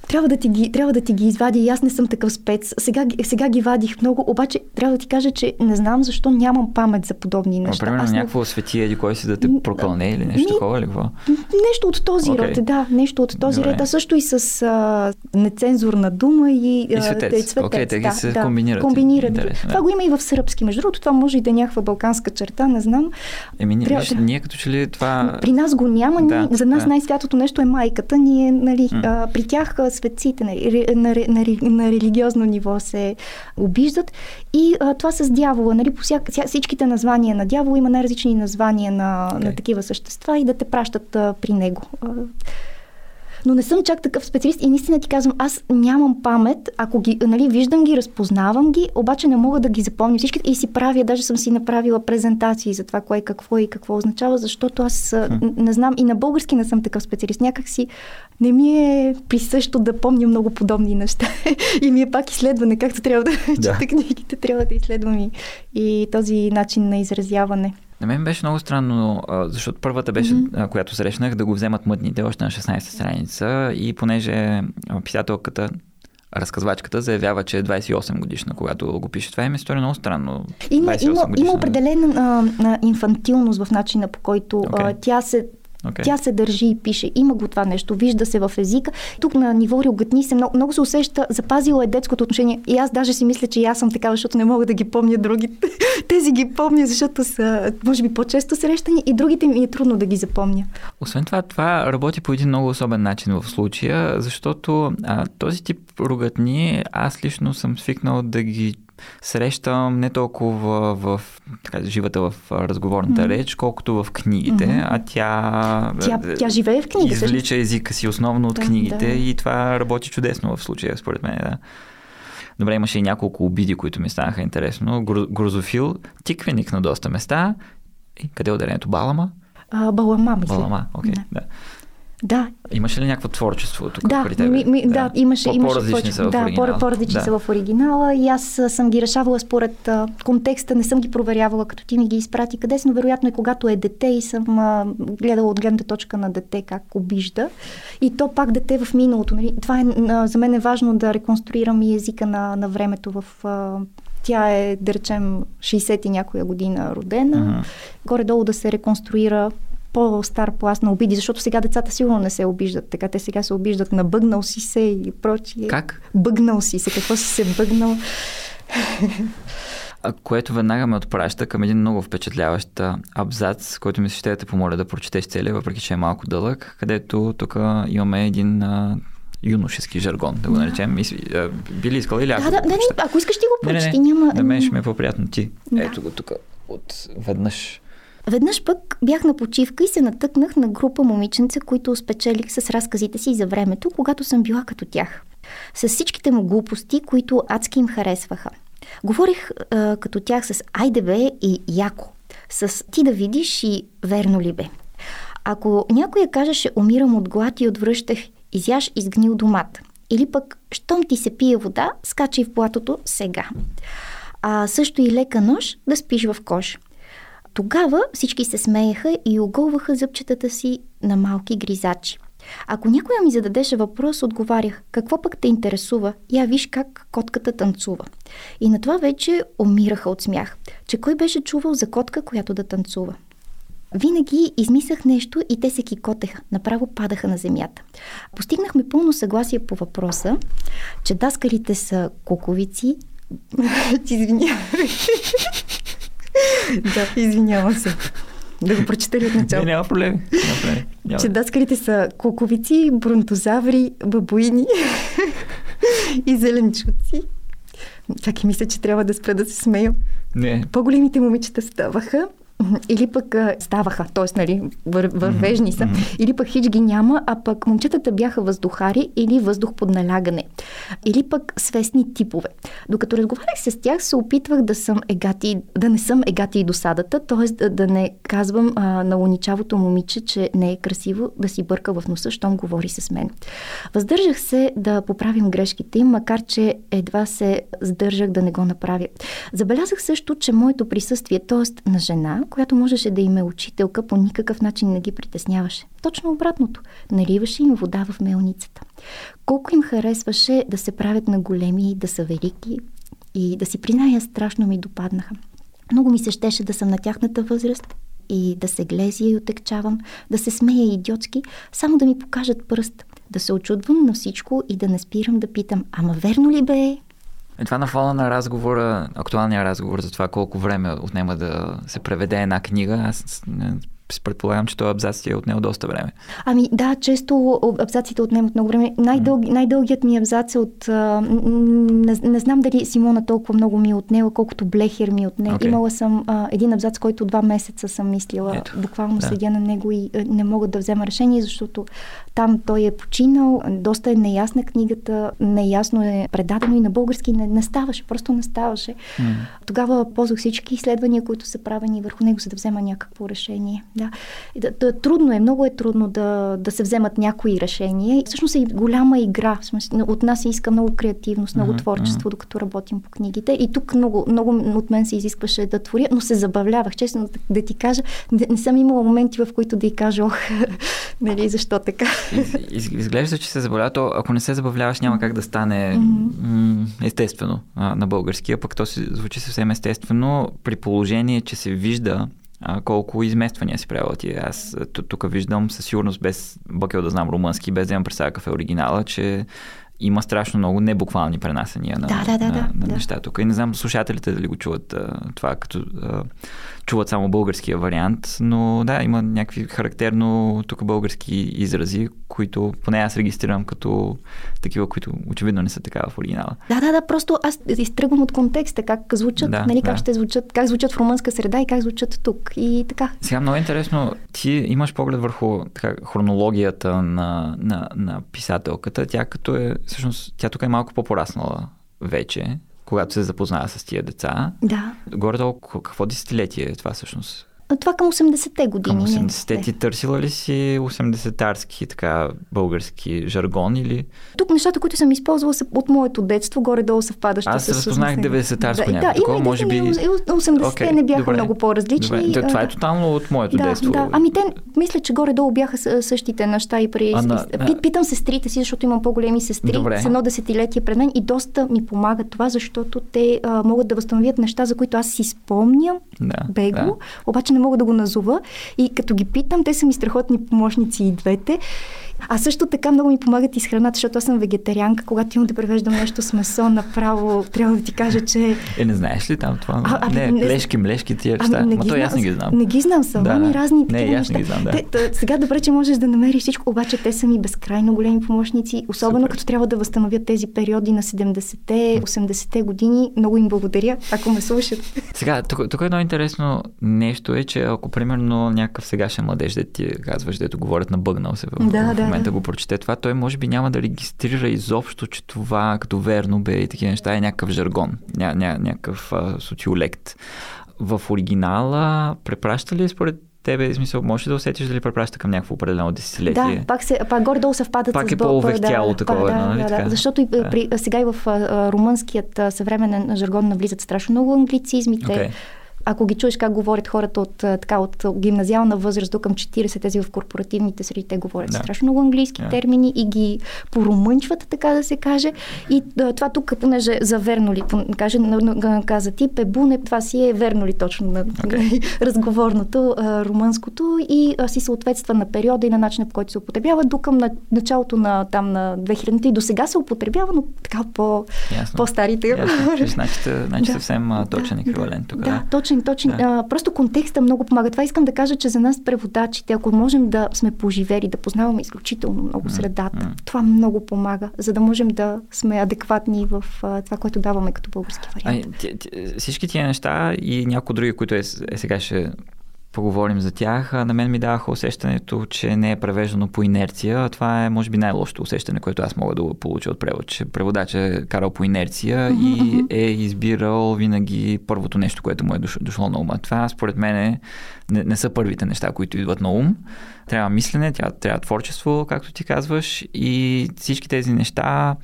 трябва да, ти ги, трябва да ти ги извадя и аз не съм такъв спец. Сега, сега ги вадих много, обаче трябва да ти кажа, че не знам защо нямам памет за подобни неща. Например, аз някакво не... свети еди кой си да те прокълне или нещо такова или какво? Нещо от този okay. род, да, нещо от този Добре. род, а също и с а, нецензурна дума и, и светец. Те, цветец. Okay, те ги да, се да, комбинират. комбинират. Интересно, това да. го има и в сръбски. Между другото, това може и да е някаква балканска черта, не знам. Еми, Трябва, виж, да. ние като че ли това... При нас го няма, да, ние, за нас да. най-святото нещо е майката. Ние, нали, а, при тях светците, нали, на, на, на религиозно ниво се обиждат. И а, това с дявола, нали, по всяка, всичките названия на дявола има най-различни названия на, okay. на такива същества и да те пращат а, при него но не съм чак такъв специалист и наистина ти казвам, аз нямам памет, ако ги, нали, виждам ги, разпознавам ги, обаче не мога да ги запомня всички и си правя, даже съм си направила презентации за това, кое какво и какво означава, защото аз хм. не знам и на български не съм такъв специалист. Някак си не ми е присъщо да помня много подобни неща. и ми е пак изследване, както трябва да, да. чета книгите, трябва да изследвам и, и този начин на изразяване. На мен беше много странно, защото първата беше, mm-hmm. която срещнах, да го вземат мъдните още на 16 страница и понеже писателката разказвачката заявява, че е 28 годишна, когато го пише. Това е ми стори много странно. Има, има, има определена а, инфантилност в начина по който okay. а, тя се Okay. Тя се държи и пише. Има го това нещо, вижда се в езика. Тук на ниво рилгатни се много, много се усеща, запазила е детското отношение. И аз даже си мисля, че и аз съм такава, защото не мога да ги помня другите. Тези ги помня, защото са, може би, по-често срещани и другите ми е трудно да ги запомня. Освен това, това работи по един много особен начин в случая, защото а, този тип ругатни аз лично съм свикнал да ги срещам не толкова в, така, живата в разговорната mm-hmm. реч, колкото в книгите, mm-hmm. а тя, тя, тя живее в книгите. Извлича езика си основно от да, книгите да. и това работи чудесно в случая, според мен. Да. Добре, имаше и няколко обиди, които ми станаха интересно. Грозофил, тиквеник на доста места. И къде е ударението? Балама? А, балама, мисля. Балама, окей, okay, да. Да. Имаше ли някакво творчество тук да, при теб? Ми, ми, да, да, имаше, по, имаше по-различни са в да, оригинала. по-различни да. са в оригинала и аз съм ги решавала според а, контекста, не съм ги проверявала, като ти ми ги изпрати къде са, но вероятно и когато е дете и съм а, гледала от гледната точка на дете как обижда. И то пак дете в миналото. Нали? Това е, а, за мен е важно да реконструирам и езика на, на времето в а, тя е, да речем, 60 и някоя година родена. Uh-huh. Горе-долу да се реконструира по-стар пласт на обиди, защото сега децата сигурно не се обиждат. Така те сега се обиждат на бъгнал си се и прочие. Как? Бъгнал си се. Какво си се бъгнал? Което веднага ме отпраща към един много впечатляващ абзац, който ми се ще да те помоля да прочетеш целия, въпреки че е малко дълъг, където тук имаме един а, юношески жаргон, да го наречем. А, би ли искала или ако? Да, да, да, не, ако искаш ти го прочети, няма... На мен ще ми е по-приятно ти. Да. Ето го тук от веднъж. Веднъж пък бях на почивка и се натъкнах на група момиченца, които спечелих с разказите си за времето, когато съм била като тях. С всичките му глупости, които адски им харесваха. Говорих а, като тях с айде бе и яко. С ти да видиш и верно ли бе. Ако някоя кажеше умирам от глад и отвръщах изяж изгнил домат. Или пък, щом ти се пие вода, скачай в платото сега. А също и лека нож да спиш в кош. Тогава всички се смееха и оголваха зъбчетата си на малки гризачи. Ако някоя ми зададеше въпрос, отговарях, какво пък те интересува? Я виж как котката танцува. И на това вече умираха от смях, че кой беше чувал за котка, която да танцува. Винаги измислях нещо и те се кикотеха, направо падаха на земята. Постигнахме пълно съгласие по въпроса, че даскарите са куковици. Извинявай. да, извинявам се. Да го прочета ли от начало? Не, няма проблем. Няма. Даскарите са куковици, бронтозаври, бабуини и зеленчуци. Чакай, мисля, че трябва да спра да се смея. Не. По-големите момичета ставаха или пък ставаха, т.е. Нали, вър, вървежни са, или пък хич ги няма, а пък момчетата бяха въздухари или въздух под налягане, или пък свестни типове. Докато разговарях с тях, се опитвах да съм егати, да не съм егати и досадата, т.е. Да, да не казвам а, на уничавото момиче, че не е красиво да си бърка в носа, щом говори с мен. Въздържах се да поправим грешките им, макар че едва се сдържах да не го направя. Забелязах също, че моето присъствие, т.е. на жена, която можеше да им е учителка, по никакъв начин не ги притесняваше. Точно обратното. Наливаше им вода в мелницата. Колко им харесваше да се правят на големи, да са велики и да си призная, страшно ми допаднаха. Много ми се щеше да съм на тяхната възраст и да се глезя и отекчавам, да се смея идиотски, само да ми покажат пръст, да се очудвам на всичко и да не спирам да питам, ама верно ли бе? И това на фона на разговора, актуалния разговор за това колко време отнема да се преведе една книга, аз предполагам, че този абзац ти е отнел доста време. Ами да, често абзаците отнемат много време. Най-дълг, най-дългият ми абзац е от... А, не, не знам дали Симона толкова много ми е отнела, колкото Блехер ми е отне. Okay. Имала съм а, един абзац, който два месеца съм мислила. Ето, Буквално да. седя на него и а, не мога да взема решение, защото Там той е починал, доста е неясна книгата, неясно е предадено и на български не, не ставаше, просто не ставаше. Mm. Тогава ползвах всички изследвания, които са правени върху него, за да взема някакво решение. Да. Да, да, трудно е, много е трудно да, да се вземат някои решения. Всъщност е голяма игра. От нас се иска много креативност, много mm-hmm. творчество, докато работим по книгите. И тук много, много от мен се изискваше да творя, но се забавлявах. Честно да, да ти кажа, не, не съм имала моменти, в които да й кажа, ох, нали, защо така. Из, изглежда, че се забавлява, то ако не се забавляваш, няма как да стане mm-hmm. естествено а, на българския, пък то си звучи съвсем естествено, при положение, че се вижда а, колко измествания си правила ти. Аз тук виждам със сигурност, без бъкел да знам румънски, без да имам представя какъв е оригинала, че има страшно много небуквални пренасения на, да, да, да, на, на да. неща тук. И не знам слушателите дали го чуват а, това, като а, чуват само българския вариант, но да, има някакви характерно тук български изрази, които поне аз регистрирам като такива, които очевидно не са така в оригинала. Да, да, да, просто аз изтръгвам от контекста, как звучат, да, нали, как да. ще звучат, как звучат в румънска среда и как звучат тук. И така. Сега много интересно, ти имаш поглед върху така, хронологията на, на, на писателката. Тя като е, всъщност, тя тук е малко по-пораснала вече когато се запознава с тия деца. Да. Горе-долу, какво десетилетие е това всъщност? Това към 80-те години. Към 80-те ти търсила ли си 80-тарски така български жаргон или? Тук нещата, които съм използвала са от моето детство, горе-долу съвпадащи Аз се разпознах 90-тарско да, някакво, да, такова, може би... 80-те okay, не бяха добре, много по-различни. Добре. Това е тотално от моето да, детство. Да. Ами те, мисля, че горе-долу бяха същите неща и при... на... Питам сестрите си, защото имам по-големи сестри добре. с едно десетилетие пред мен и доста ми помагат това, защото те а, могат да възстановят неща, за които аз си спомням да, бего, да. обаче не мога да го назова. И като ги питам, те са ми страхотни помощници и двете. А също така много ми помагат и с храната, защото аз съм вегетарианка. Когато имам да превеждам нещо с месо, направо трябва да ти кажа, че... Е, не знаеш ли там това? А, а, не, не, плешки, млешки, тия неща. Ами, не ги аз не ги знам. Не ги знам, салами, да, разни не, такива неща. Не, ги знам, да. Те, тъ, сега добре, че можеш да намериш всичко, обаче те са ми безкрайно големи помощници, особено Супер. като трябва да възстановят тези периоди на 70-те, 80-те години. Много им благодаря, ако ме слушат. Сега, тук, тук едно интересно нещо е, че ако примерно някакъв сегашен младеж, да ти казваш, дето говорят на бъгнал се в, да, в момента го прочете това, той може би няма да регистрира изобщо, че това като верно бе и такива неща е някакъв жаргон, ня, ня, някакъв а, социолект. В оригинала препраща ли според тебе, смисъл, можеш да усетиш дали препраща към някакво определено десетилетие? Да, пак, се, пак горе-долу съвпадат пак с... е по-овехтяло да, такова, да, нали да? Да, защото и да. при, сега и в а, румънският а, съвременен жаргон навлизат страшно много англицизмите. Okay ако ги чуеш как говорят хората от, така, от гимназиална възраст до към 40, тези в корпоративните среди, те говорят да. страшно много английски да. термини и ги порумънчват, така да се каже. И това тук, понеже за верно ли, каже, каза ти, пебуне, това си е верно ли точно на okay. разговорното, румънското и си съответства на периода и на начина по който се употребява, до към началото на там на 2000-те и до сега се употребява, но така по, по-старите. Ясно. Значи, значи да. съвсем точен еквивалент тук. Да, да, точен точен, точен. Да. А, просто контекста много помага. Това искам да кажа, че за нас преводачите, ако можем да сме поживели, да познаваме изключително много средата, mm-hmm. това много помага, за да можем да сме адекватни в а, това, което даваме като български вариант. А, т- т- всички тия неща и някои други, които е, е сега ще поговорим за тях, на мен ми даваха усещането, че не е превеждано по инерция. Това е, може би, най-лошото усещане, което аз мога да получа от превод, че преводач е карал по инерция и е избирал винаги първото нещо, което му е дошло на ума. Това, според мен, не, не са първите неща, които идват на ум. Трябва мислене, трябва, трябва творчество, както ти казваш, и всички тези неща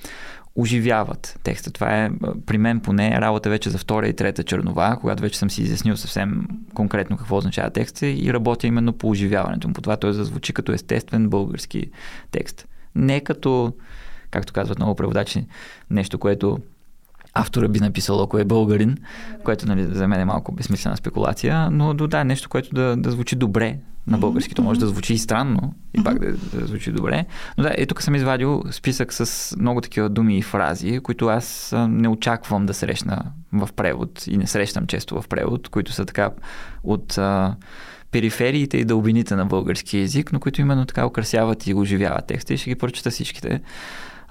оживяват текста. Това е при мен поне работа вече за втора и трета чернова, когато вече съм си изяснил съвсем конкретно какво означава текста и работя именно по оживяването му. По това той зазвучи като естествен български текст. Не като, както казват много преводачи, нещо, което автора би написал, ако е българин, което нали, за мен е малко безсмислена спекулация, но да, нещо, което да, да звучи добре на български. То може да звучи и странно, и пак да, да звучи добре. Но да, и тук съм извадил списък с много такива думи и фрази, които аз не очаквам да срещна в превод и не срещам често в превод, които са така от а, перифериите и дълбините на български язик, но които именно така украсяват и оживяват текста и ще ги прочета всичките.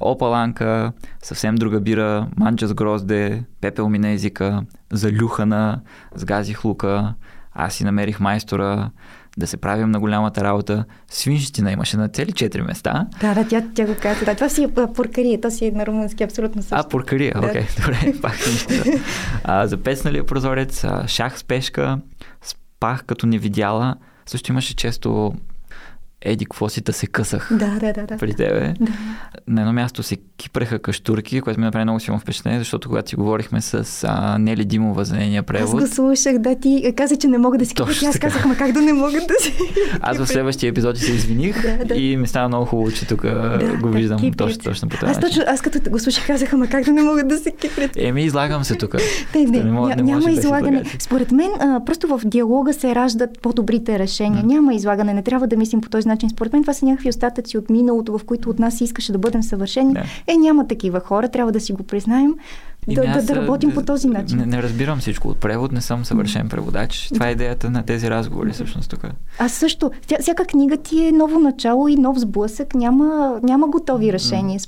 Опаланка, съвсем друга бира, манча с грозде, пепел ми на езика, залюхана, сгазих лука, аз си намерих майстора, да се правим на голямата работа. Свинщина имаше на цели четири места. Да, да, тя, тя го каза. Да, това си е поркария, то си е на румънски абсолютно също. А, поркария, окей, okay, добре, пак свинщина. А, за песналия прозорец, а, шах с пешка, спах като не видяла. Също имаше често еди, какво си да се късах да, да, да, да. при тебе. Да. На едно място се кипреха каштурки, което ми направи много силно впечатление, защото когато си говорихме с а, Нели Димова за нейния превод... Аз го слушах, да, ти каза, че не мога да си кипреш. Аз казах, ма как да не мога да си Аз в следващия епизод се извиних да, да. и ми стана много хубаво, че тук да, го виждам да, точно, точно по този аз, точно, аз като го слушах, казах, ма как да не мога да се кипрят. Еми, излагам се тук. Не, не, не, ня, не няма излагане. Според мен, а, просто в диалога се раждат по-добрите решения. Няма излагане, не трябва да мислим по този начин. Според мен това са някакви остатъци от миналото, в които от нас искаше да бъдем съвършени. Да. Е, няма такива хора, трябва да си го признаем да, да, да работим по този начин. Не, не разбирам всичко от превод, не съм съвършен преводач. Това е идеята на тези разговори, всъщност тук. А също, тя, всяка книга ти е ново начало и нов сблъсък, няма, няма готови решения.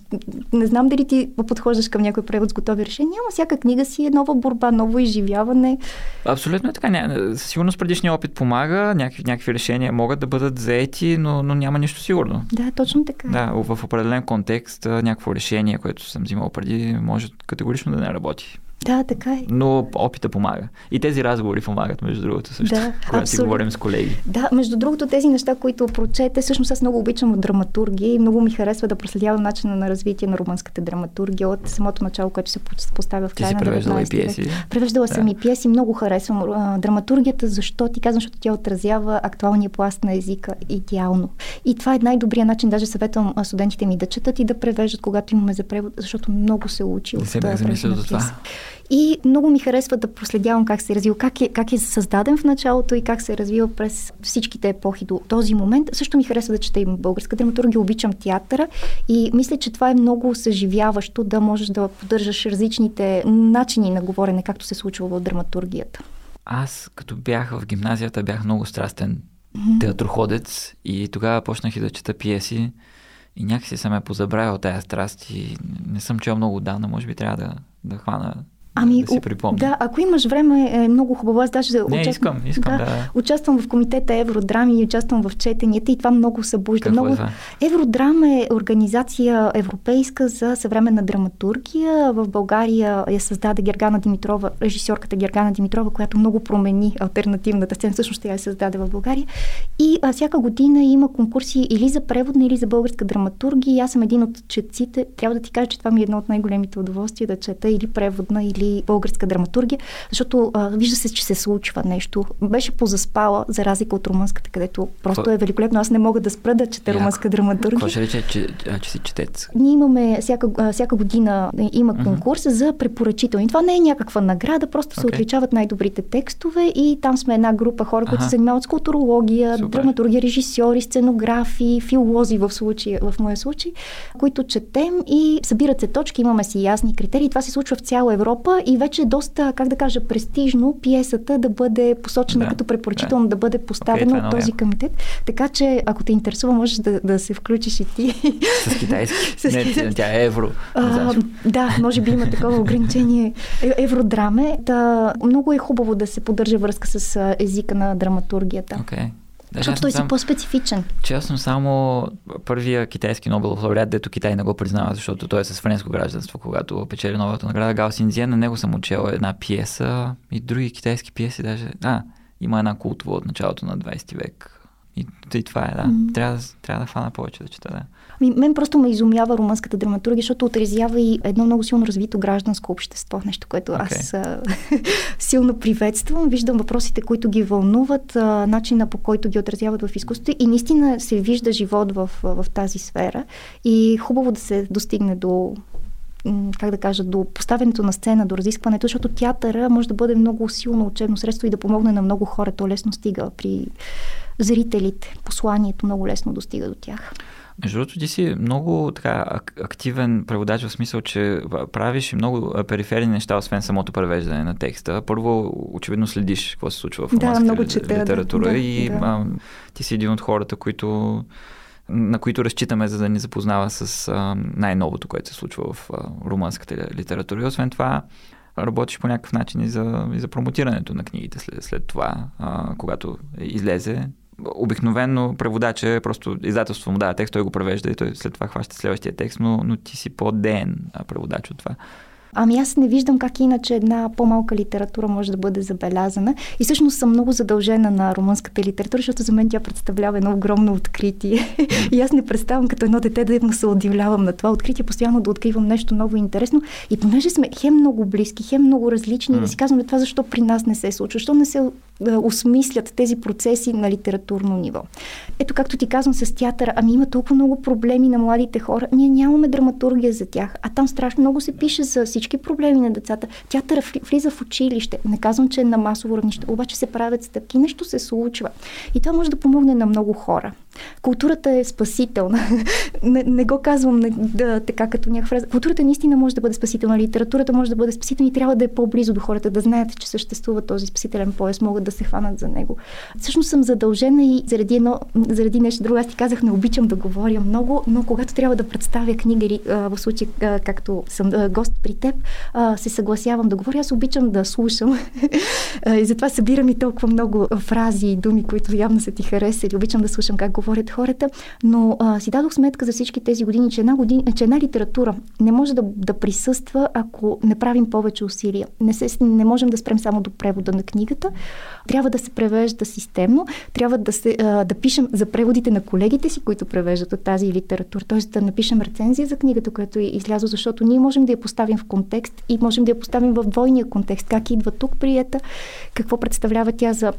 Не знам дали ти подхождаш към някой превод с готови решения, няма всяка книга си е нова борба, ново изживяване. Абсолютно е така. Със сигурност предишния опит помага, някакви, някакви решения могат да бъдат заети, но, но няма нищо сигурно. Да, точно така. Да, в определен контекст някакво решение, което съм взимал преди, може категорично да не работи. Да, така е. Но опита помага. И тези разговори помагат, между другото, също. Да, когато си говорим с колеги. Да, между другото, тези неща, които прочете, всъщност аз много обичам от драматурги и много ми харесва да проследявам начина на развитие на румънската драматургия от самото начало, което се поставя в края на 19 пиеси. Превеждала да. съм и пиеси, много харесвам а, драматургията, защо ти казвам, защото тя отразява актуалния пласт на езика идеално. И това е най-добрият начин, даже съветвам студентите ми да четат и да превеждат, когато имаме за превод, защото много се учи. Не се бях замислил за това. И много ми харесва да проследявам как се е развил, как е, как е създаден в началото и как се е развил през всичките епохи до този момент. Също ми харесва да чета и българска драматургия, обичам театъра и мисля, че това е много съживяващо да можеш да поддържаш различните начини на говорене, както се случва в драматургията. Аз, като бях в гимназията, бях много страстен mm-hmm. театроходец и тогава почнах и да чета пиеси и някакси съм е позабравил тази страст и не съм чел много отдавна, може би трябва да, да хвана Ами, да си припомня. Да, ако имаш време, е много хубаво. Аз даже Не, участвам, искам, искам, да, да. Участвам в комитета Евродрами и участвам в четенията и това много събужда. Какво е много... е Евродрама е организация европейска за съвременна драматургия. В България я създаде Гергана Димитрова, режисьорката Гергана Димитрова, която много промени альтернативната сцена. Всъщност тя я създаде в България. И а, всяка година има конкурси или за преводна, или за българска драматургия. Аз съм един от четците. Трябва да ти кажа, че това ми е едно от най-големите удоволствия да чета или преводна, или или българска драматургия, защото а, вижда се, че се случва нещо. Беше позаспала, за разлика от румънската, където просто е великолепно. Аз не мога да спра да чета румънска драматургия. Какво ще рече, че, че си четец? Ние имаме всяка, всяка година има конкурс uh-huh. за препоръчителни. Това не е някаква награда, просто okay. се отличават най-добрите текстове и там сме една група хора, които се занимават с културология, Супер. драматургия, режисьори, сценографи, филолози в, случай, в моя случай, които четем и събират се точки, имаме си ясни критерии. Това се случва в цяла Европа и вече е доста, как да кажа, престижно пиесата да бъде посочена да, като препоръчително, да, да бъде поставена okay, от този комитет. Така че, ако те интересува, можеш да, да се включиш и ти. С китайски. С Не, тя е евро. А, да, може би има такова ограничение. Е, евродраме. Да, много е хубаво да се поддържа връзка с езика на драматургията. Okay. Защото той си по-специфичен. Че аз съм само първия китайски Нобелов лауреат, дето Китай не го признава, защото той е с френско гражданство, когато печели новата награда. Гао Синзия, на него съм учел една пиеса и други китайски пиеси даже. А, има една култова от началото на 20 век. И, и това е, да. Mm. Трябва, трябва да фана повече да чета, да. Ми, мен просто ме изумява румънската драматургия, защото отрезява и едно много силно развито гражданско общество. Нещо, което okay. аз а, силно приветствам. Виждам въпросите, които ги вълнуват, а, начина по който ги отразяват в изкуството и наистина се вижда живот в, в тази сфера. И хубаво да се достигне до как да кажа, до поставянето на сцена, до разискването, защото театъра може да бъде много силно учебно средство и да помогне на много хора. То лесно стига при зрителите. Посланието много лесно достига до тях. Между другото, ти си много така активен преводач в смисъл, че правиш и много периферни неща, освен самото превеждане на текста. Първо, очевидно следиш какво се случва в да, много чета, литература да, и да. А, ти си един от хората, които на които разчитаме, за да ни запознава с а, най-новото, което се случва в а, румънската литература. И освен това, работиш по някакъв начин и за, и за промотирането на книгите след, след това, а, когато излезе обикновено преводач е просто издателство му дава текст, той го превежда и той след това хваща следващия текст, но, но ти си по-ден преводач от това. Ами аз не виждам как иначе една по-малка литература може да бъде забелязана. И всъщност съм много задължена на румънската литература, защото за мен тя представлява едно огромно откритие. и аз не представям като едно дете да се удивлявам на това откритие, постоянно да откривам нещо ново и интересно. И понеже сме хем много близки, хем много различни, mm. да си казваме това защо при нас не се случва, защо не се да осмислят тези процеси на литературно ниво. Ето както ти казвам с театъра, ами има толкова много проблеми на младите хора, ние нямаме драматургия за тях, а там страшно много се пише за всички проблеми на децата. Театъра влиза в училище, не казвам, че е на масово равнище, обаче се правят стъпки, нещо се случва. И това може да помогне на много хора. Културата е спасителна. не, не го казвам не, да, така като някаква фраза. Културата наистина може да бъде спасителна, литературата може да бъде спасителна и трябва да е по-близо до хората, да знаят, че съществува този спасителен пояс, могат да се хванат за него. Всъщност съм задължена и заради, едно, заради нещо друго. Аз ти казах, не обичам да говоря много, но когато трябва да представя книга или в случай, както съм гост при теб, се съгласявам да говоря. Аз обичам да слушам и затова събирам и толкова много фрази и думи, които явно са ти харесали. Обичам да слушам как говорят хората, но а, си дадох сметка за всички тези години, че една, година, че една литература не може да, да присъства, ако не правим повече усилия. Не, се, не можем да спрем само до превода на книгата. Трябва да се превежда системно, трябва да, се, а, да пишем за преводите на колегите си, които превеждат от тази литература, т.е. да напишем рецензия за книгата, която е излязла, защото ние можем да я поставим в контекст и можем да я поставим в двойния контекст, как идва тук приета, какво представлява тя за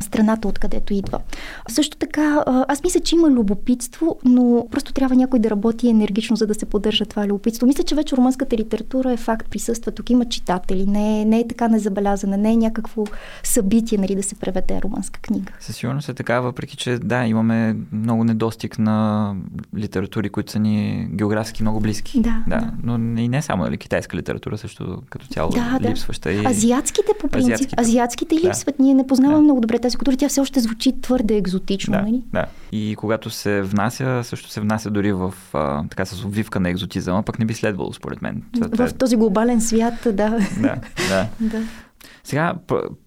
страната, откъдето идва. Също така, аз мисля, че има любопитство, но просто трябва някой да работи енергично, за да се поддържа това любопитство. Мисля, че вече румънската литература е факт, присъства. Тук има читатели, не е, не е така незабелязана, не е някакво събитие, нали, да се преведе румънска книга. Със сигурност е така, въпреки че да, имаме много недостиг на литератури, които са ни географски много близки. Да, да. да. Но и не само, нали, китайска литература също като цяло да, липсваща. Да. И... Азиатските по принцип, азиатските, азиатските липсват. Да. Ние не познаваме да. много добре тази култура, тя все още звучи твърде екзотично, да, нали? Да. И когато се внася, също се внася дори в а, така с обвивка на екзотизъм, пък не би следвало, според мен. Това, в този глобален свят, да. Да, да. да. Сега,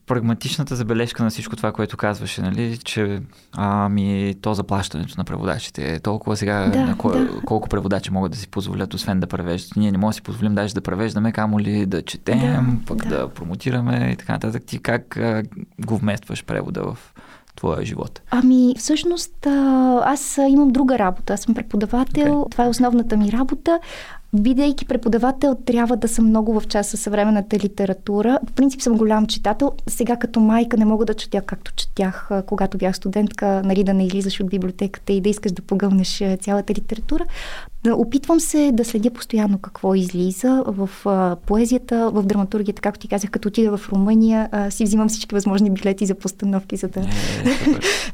прагматичната забележка на всичко това, което казваше, нали, че ами, то заплащането на преводачите е толкова сега, да, на кой, да. колко преводачи могат да си позволят, освен да превеждат. Ние не можем да си позволим даже да превеждаме, камо ли да четем, да, пък да. да промотираме и така нататък. Ти как а, го вместваш превода в твоя живот? Ами, всъщност, аз имам друга работа. Аз съм преподавател. Okay. Това е основната ми работа. Бидейки преподавател, трябва да съм много в час със съвременната литература. В принцип съм голям читател. Сега като майка не мога да четя както четях, когато бях студентка, нали, да не излизаш от библиотеката и да искаш да погълнеш цялата литература. Опитвам се да следя постоянно какво излиза в а, поезията, в драматургията, както ти казах, като отида в Румъния, а, си взимам всички възможни билети за постановки, за да, е,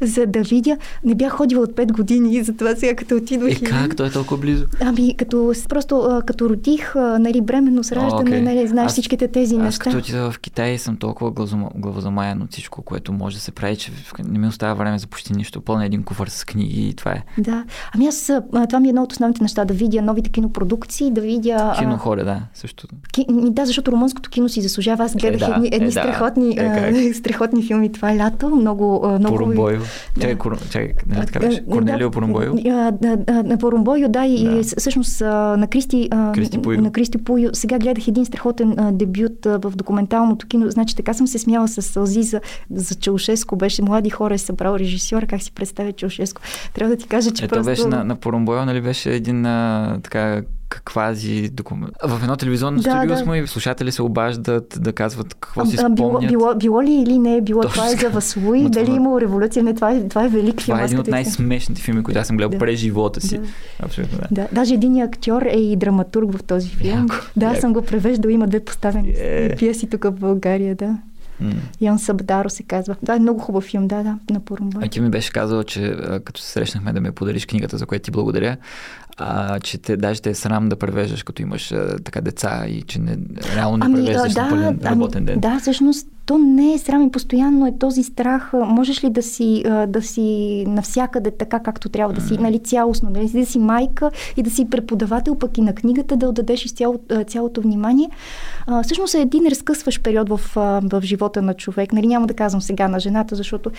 за да видя. Не бях ходила от 5 години, затова сега като отидох. Е, и... как? Той е толкова близо. Ами, като, просто а, като родих, а, нали, бременно с раждане, okay. нали, знаеш аз, всичките тези аз, неща. Аз като отида в Китай съм толкова главозамаян от всичко, което може да се прави, че не ми остава време за почти нищо. Пълна един куфар с книги и това е. Да. Ами аз, това ми е едно от основните неща неща, да видя новите кинопродукции, да видя... Кинохора, да, също. Ки... Да, защото румънското кино си заслужава. Аз гледах е, да, едни, едни е, страхотни, да. е, страхотни филми това е лято. Много, много... Порумбойо. Да. Чакай, кур... Чакай, нали така беше? Корнелио Порумбойо? На Порумбойо, да, и да. всъщност на Кристи, Кристи Пуйо. на Кристи Пуйо. Сега гледах един страхотен дебют в документалното кино. Значи така съм се смяла с сълзи за, за Чаушеско. Беше млади хора е събрал режисьора. Как си представя Чаушеско? Трябва да ти кажа, че Ето просто... беше на, на Порумбойо, нали беше един а, така каквази документ. В едно телевизионно да, студио да. сме и слушатели се обаждат да казват какво а, си спомнят. Било, било, било ли или не е било Точно това е за Васлуи, дали това... имало революция, не, това е, това е велик филм. Това е един от най-смешните филми, които аз съм гледал да. през живота си. Да. Абсолютно да. да. Даже един актьор е и драматург в този филм. Яко, да, яко. съм го превеждал, има две поставени yeah. пиеси тук в България, да. Mm. Ян Сабдаро се казва. Да, е много хубав филм, да, да, на Порумбай. А ти ми беше казал, че като се срещнахме да ме подариш книгата, за която ти благодаря, а, че те, даже те е срам да превеждаш, като имаш а, така деца и че не, реално не ами, превеждаш да, на пълен ами, работен ден. Да, всъщност то не е срам и постоянно е този страх. Можеш ли да си, да си навсякъде така, както трябва да си, нали, цялостно, нали, да си майка и да си преподавател, пък и на книгата да отдадеш из цяло, цялото внимание. А, всъщност е един разкъсващ период в, в живота на човек. Нали, няма да казвам сега на жената, защото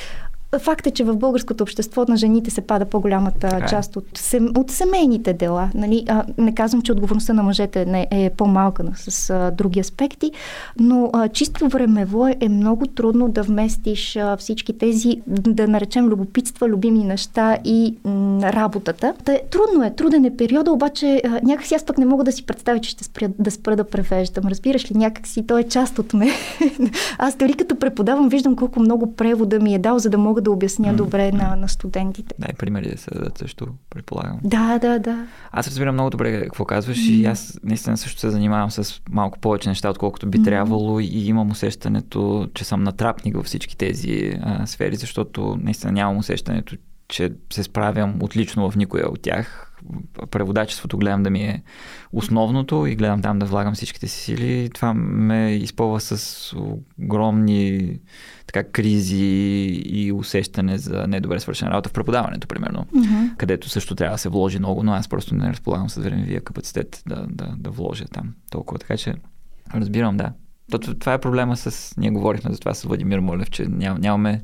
Факт е, че в българското общество на жените се пада по-голямата Така е. част от, сем, от семейните дела. Нали? А, не казвам, че отговорността на мъжете не е по-малка с а, други аспекти, но а, чисто времево е, е много трудно да вместиш а, всички тези, да наречем, любопитства, любими неща и м, работата. Та, е, трудно е, труден е периода, обаче а, някакси аз пък не мога да си представя, че ще спря, да спра да превеждам. Разбираш ли, някакси той е част от мен. аз дори като преподавам, виждам колко много превода ми е дал, за да мога да обясня М. добре на, на студентите. Дай примери да се дадат също, предполагам. Да, да, да. Аз разбирам много добре какво казваш и аз наистина също се занимавам с малко повече неща, отколкото би Мгм. трябвало и имам усещането, че съм натрапник във всички тези а, сфери, защото наистина нямам усещането, че се справям отлично в никоя от тях. Преводачеството гледам да ми е основното и гледам там да влагам всичките си сили. Това ме изпълва с огромни така, кризи и усещане за недобре свършена работа в преподаването, примерно Мгм. където също трябва да се вложи много, но аз просто не разполагам с времевия капацитет да, да, да вложа там толкова. Така че разбирам, да. То, това е проблема с... Ние говорихме за това с Владимир Молев, че ням, нямаме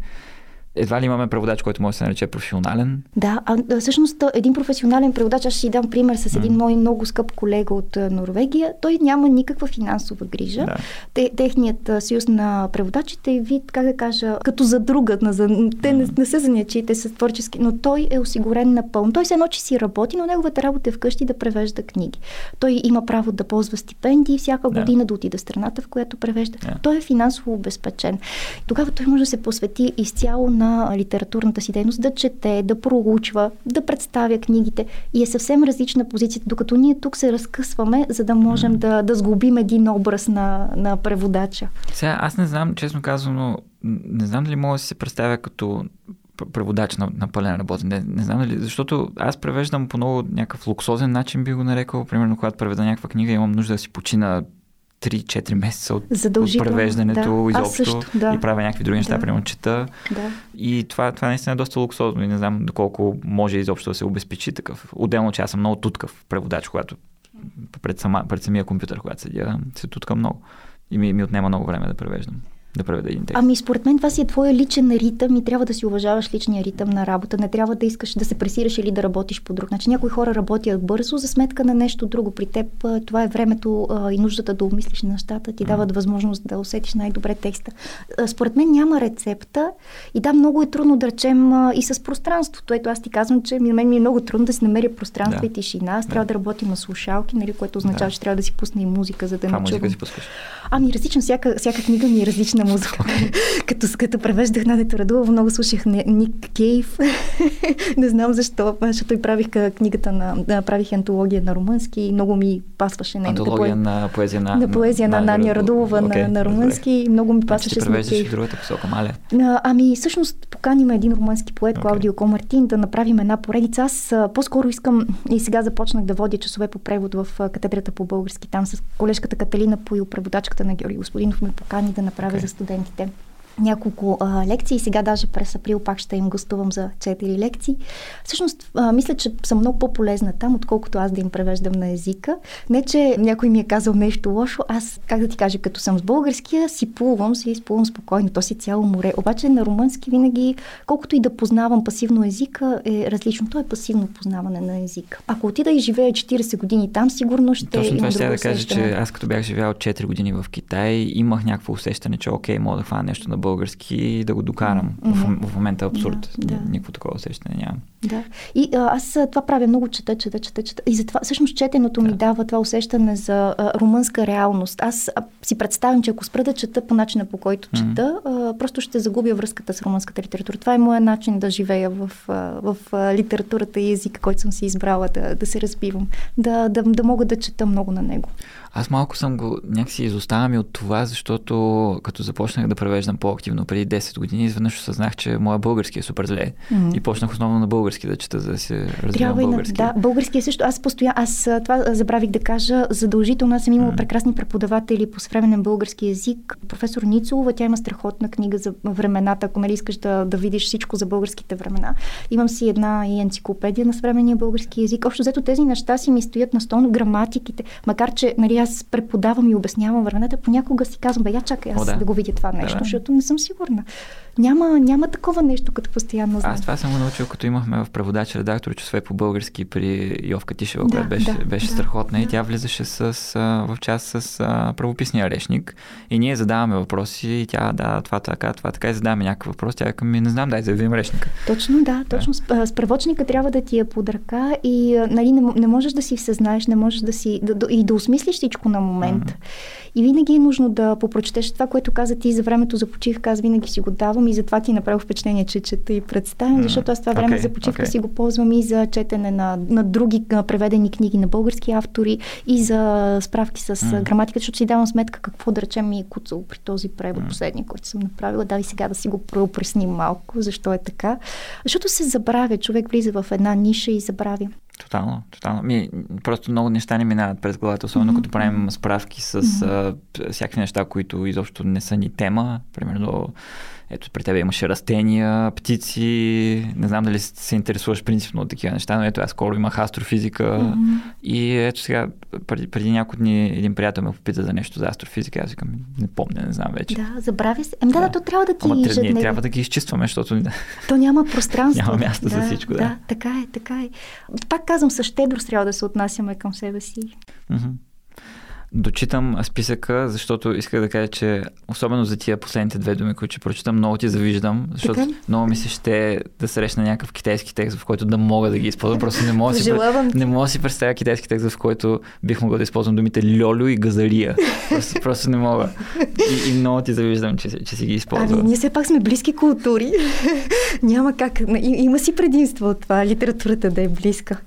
едва ли имаме преводач, който може да се нарече професионален. Да, а, всъщност един професионален преводач, аз ще дам пример с един М. мой много скъп колега от Норвегия. Той няма никаква финансова грижа. Да. Те, техният съюз на преводачите е вид, как да кажа, като за друга. На, за, те не, не са занячи, те са творчески, но той е осигурен напълно. Той се едно, че си работи, но неговата работа е вкъщи да превежда книги. Той има право да ползва стипендии всяка Да. година, да отиде в страната, в която превежда. Да. Той е финансово обезпечен. Тогава той може да се посвети изцяло на литературната си дейност, да чете, да проучва, да представя книгите и е съвсем различна позицията, докато ние тук се разкъсваме, за да можем да, да сглобим един образ на, на преводача. Сега, аз не знам, честно казано, не знам дали мога да се представя като преводач на, на пълен работен ден. Не знам дали, защото аз превеждам по много някакъв луксозен начин, би го нарекал. Примерно, когато преведа някаква книга, имам нужда да си почина 3-4 месеца от, превеждането да. Изобщо също, да. и правя някакви други неща, Да. примерно чета. Да. И това, това наистина е доста луксозно и не знам доколко може изобщо да се обезпечи такъв. Отделно, че аз съм много туткав преводач, когато пред, сама, пред самия компютър, когато седя, се тутка много. И ми, ми отнема много време да превеждам. Да преведа един текст. Ами според мен това си е твоя личен ритъм и трябва да си уважаваш личния ритъм на работа. Не трябва да искаш да се пресираш или да работиш по друг начин. Някои хора работят бързо за сметка на нещо друго. При теб това е времето а, и нуждата да обмислиш нещата, ти дават възможност да усетиш най-добре текста. А, Според мен няма рецепта и да, много е трудно да речем а, и с пространството. Ето аз ти казвам, че на мен ми е много трудно да си намеря пространство Да. и тишина. Аз Да. трябва да работя на слушалки, нали, което означава, Да. че трябва да си пусна и музика, за да Каква не чувам. Ами различно, всяка, всяка книга ми е различна музика. като, като превеждах Надето Радулова, много слушах Ник Кейв. не знам защо, защото той правих книгата на, правих антология на румънски и много ми пасваше нейната Антология на поезия на... на поезия на Нания Радулова на, на румънски и много ми Значи пасваше с Ник и Кейв. другата посока, маля. А, Ами, всъщност, поканим един румънски поет, Окей. Клаудио Комартин, да направим една поредица. Аз по-скоро искам и сега започнах да водя часове по превод в катедрата по български. Там с колежката Каталина Поил, преводачката на Георги Господинов, ме покани да направя Окей. за студентите няколко а, лекции. Сега даже през април пак ще им гостувам за 4 лекции. Всъщност, а, мисля, че съм много по-полезна там, отколкото аз да им превеждам на езика. Не, че някой ми е казал нещо лошо. Аз, как да ти кажа, като съм с българския, си плувам, си изплувам спокойно. То си цяло море. Обаче на румънски винаги, колкото и да познавам пасивно езика, е различно. То е пасивно познаване на езика. Ако отида и живея 40 години там, сигурно ще Точно това ще да кажа, че аз като бях живял 4 години в Китай, имах някакво усещане, че окей, мога да хвана нещо на български и да го докарам. В, Мгм. в момента е абсурд. Да, да. Никакво такова усещане нямам. Да. И а, аз това правя много чета, чета, чета, чета. И затова всъщност четеното ми Да. дава това усещане за а, румънска реалност. Аз а, си представям, че ако спра да чета по начина по който чета, а, просто ще загубя връзката с румънската литература. Това е моят начин да живея в, а, в а, литературата и езика, който съм си избрала да, да се разбивам. Да, да, да мога да чета много на него. Аз малко съм го, някакси изоставам и от това, защото като започнах да превеждам по-активно преди 10 години, изведнъж осъзнах, че моя български е супер зле. Мгм. И почнах основно на български да чета, за да се развивам български. да, българския също. Аз постоянно, аз това забравих да кажа, задължително аз съм имала М. прекрасни преподаватели по съвременен български язик. Професор Ницолова, тя има страхотна книга за времената, ако нали искаш да, да видиш всичко за българските времена. Имам си една и енциклопедия на съвременния български язик. Общо взето тези неща си ми стоят на стол, граматиките. Макар, че нали, аз преподавам и обяснявам времената, понякога си казвам, бе, я чакай аз О, да. да. го видя това нещо, Да, да. защото не съм сигурна. Няма, няма такова нещо като постоянно знание. Аз това съм го научил, като имахме в преводач редактор часове по български при Йовка Тишева, да, която беше, да, беше да, страхотна да. и тя влизаше с, в част с а, правописния речник и ние задаваме въпроси и тя да, това така, това така и задаваме някакъв въпрос. Тя ми не знам, дай да видим речника. Точно, да, точно. Да. Справочника трябва да ти е под ръка и нали, не, не можеш да си всезнаеш, не можеш да си да, да, и да осмислиш всичко на момент. Mm-hmm. И винаги е нужно да попрочетеш това, което каза ти за времето за почивка. Аз винаги си го давам и затова ти направих впечатление, че чета и представям, mm, защото аз това време okay, за почивка okay. си го ползвам и за четене на, на други преведени книги на български автори и за справки с mm. граматика, защото си давам сметка какво да речем ми е куцало при този превод, mm. последния, който съм направила. Да, и сега да си го преопресним малко, защо е така. Защото се забравя, човек влиза в една ниша и забравя. Тотално, тотално. Ми, просто много неща не минават през главата, особено mm-hmm. като правим справки с mm-hmm. Всякакви неща, които изобщо не са ни тема. Примерно ето при тебе имаше растения, птици, не знам дали се интересуваш принципно от такива неща, но ето аз скоро имах астрофизика mm-hmm. и ето сега, преди, преди няколко дни един приятел ме попита за нещо за астрофизика, аз викам, не помня, не знам вече. Да, забравя се. Ем, да, да, то трябва да ти Ама, ние трябва да ги изчистваме, защото... То няма пространство. няма място да, за всичко, да. Да, така е, така е. Пак казвам, със щедрост трябва да се отнасяме към себе си. Mm-hmm дочитам списъка, защото исках да кажа, че особено за тия последните две думи, които ще прочитам, много ти завиждам, защото така? много ми се ще да срещна някакъв китайски текст, в който да мога да ги използвам. Просто не мога, да си, не мога да си представя китайски текст, в който бих могъл да използвам думите льолю и газария. Просто, просто не мога. И, и много ти завиждам, че, че си ги използвам. Ами, ние все пак сме близки култури. Няма как. Има си предимство от това литературата да е близка.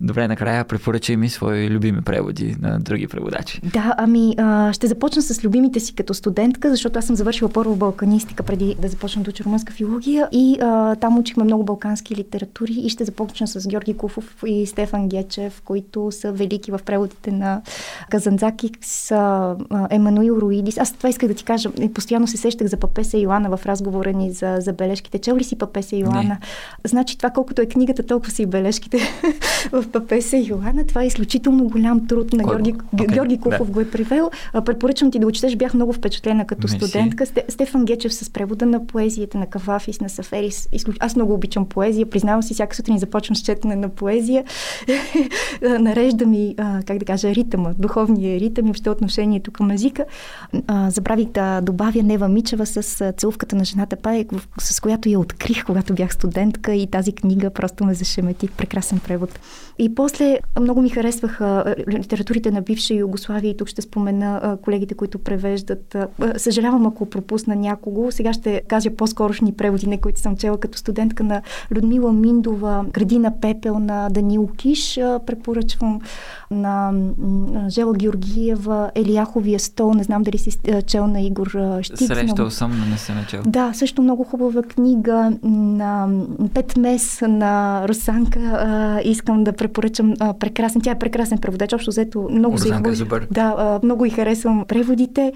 Добре, накрая препоръчай ми свои любими преводи на други преводачи. Да, ами а, ще започна с любимите си като студентка, защото аз съм завършила първо балканистика преди да започна да уча румънска филология и а, там учихме много балкански литератури и ще започна с Георги Куфов и Стефан Гечев, които са велики в преводите на Казанзаки, с Емануил Руидис. Аз това исках да ти кажа. Постоянно се сещах за Папеса Йоана в разговора ни за, за бележките. Чел ли си Папеса Йоана? Не. Значи това колкото е книгата, толкова са и бележките в Папеса Йоана. Това е изключително голям труд на Кой? Георги, okay. Георги Куфов да. го е привел. Препоръчвам ти да го четеш. Бях много впечатлена като Меси. студентка. Стефан Гечев с превода на поезията на Кавафис, на Саферис. Аз много обичам поезия. Признавам си, всяка сутрин започвам с четене на поезия. Нарежда ми, как да кажа, ритъма, духовния ритъм и въобще отношението към езика. Забравих да добавя Нева Мичева с целувката на жената Паек, с която я открих, когато бях студентка и тази книга просто ме зашемети. Прекрасен превод. И после много ми харесваха литературите на бивша Югославия и тук ще спомена колегите, които превеждат. Съжалявам, ако пропусна някого. Сега ще кажа по-скорошни преводи, на които съм чела като студентка на Людмила Миндова, Градина пепел на Данил Киш. Препоръчвам на Жела Георгиева, Елияховия стол. Не знам дали си чел на Игор Штиц. Срещал съм, но не съм чел. Да, също много хубава книга на Пет Мес на Русанка. Искам да препоръчам а, прекрасен. Тя е прекрасен преводач. Общо взето много се е Да, а, много и харесвам преводите.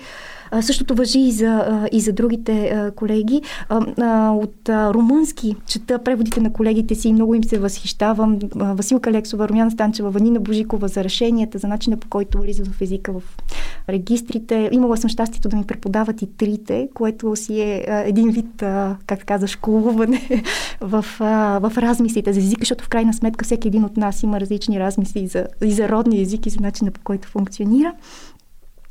А, същото въжи и за, и за другите а, колеги. А, а, от а, румънски чета преводите на колегите си и много им се възхищавам. А, Василка Лексова, Румяна Станчева, Ванина Божикова за решенията, за начина по който влизат в езика в регистрите. Имала съм щастието да ми преподават и трите, което си е а, един вид, а, как каза, школуване в, а, в размислите за езика, защото в крайна сметка всеки един от нас има различни размисли и за, и за родния език и за начина по който функционира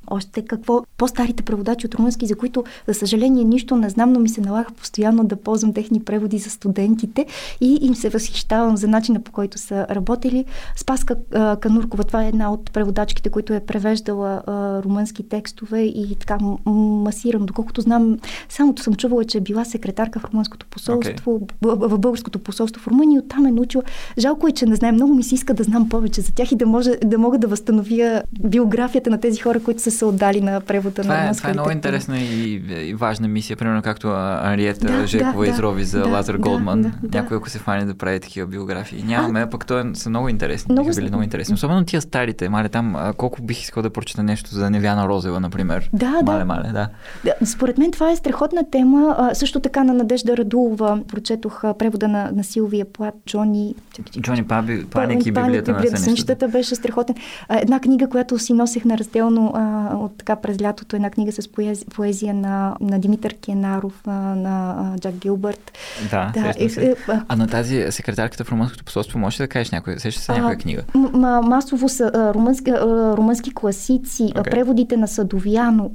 още какво по-старите преводачи от румънски, за които, за съжаление, нищо не знам, но ми се налага постоянно да ползвам техни преводи за студентите и им се възхищавам за начина по който са работили. Спаска а, Кануркова, това е една от преводачките, които е превеждала а, румънски текстове и така масирам. Доколкото знам, самото съм чувала, че е била секретарка в румънското посолство, okay. в, българското посолство в Румъния, оттам е научила. Жалко е, че не знам, много ми се иска да знам повече за тях и да, може, да мога да възстановя биографията на тези хора, които са са отдали на превода това на е, Това е много интересна и, и важна мисия, примерно както Ариета да, Жекова да, изрови за да, Лазар да, Голдман. Да, да, Някой, ако се фане да прави такива биографии. Нямаме, а, пък то са много интересни. Много... Били много интересни. Особено тия старите. Мале там, колко бих искал да прочета нещо за Невяна Розева, например. Да, мале, да. Мале, да. да. Според мен това е страхотна тема. А, също така на Надежда Радулова прочетох превода на, на Силвия Плат, Джони... Джони Паби, Паник и Библията на Сънищата беше страхотен. Една книга, която си носех на разделно а, от така през лятото една книга с поезия, поезия на, на Димитър Кенаров, на, Джак Гилбърт. Да, да е, е, а на тази секретарката в румънското посолство можеш да кажеш сеща се някоя книга? М- масово са румънски, румънски класици, okay. преводите на Садовяно.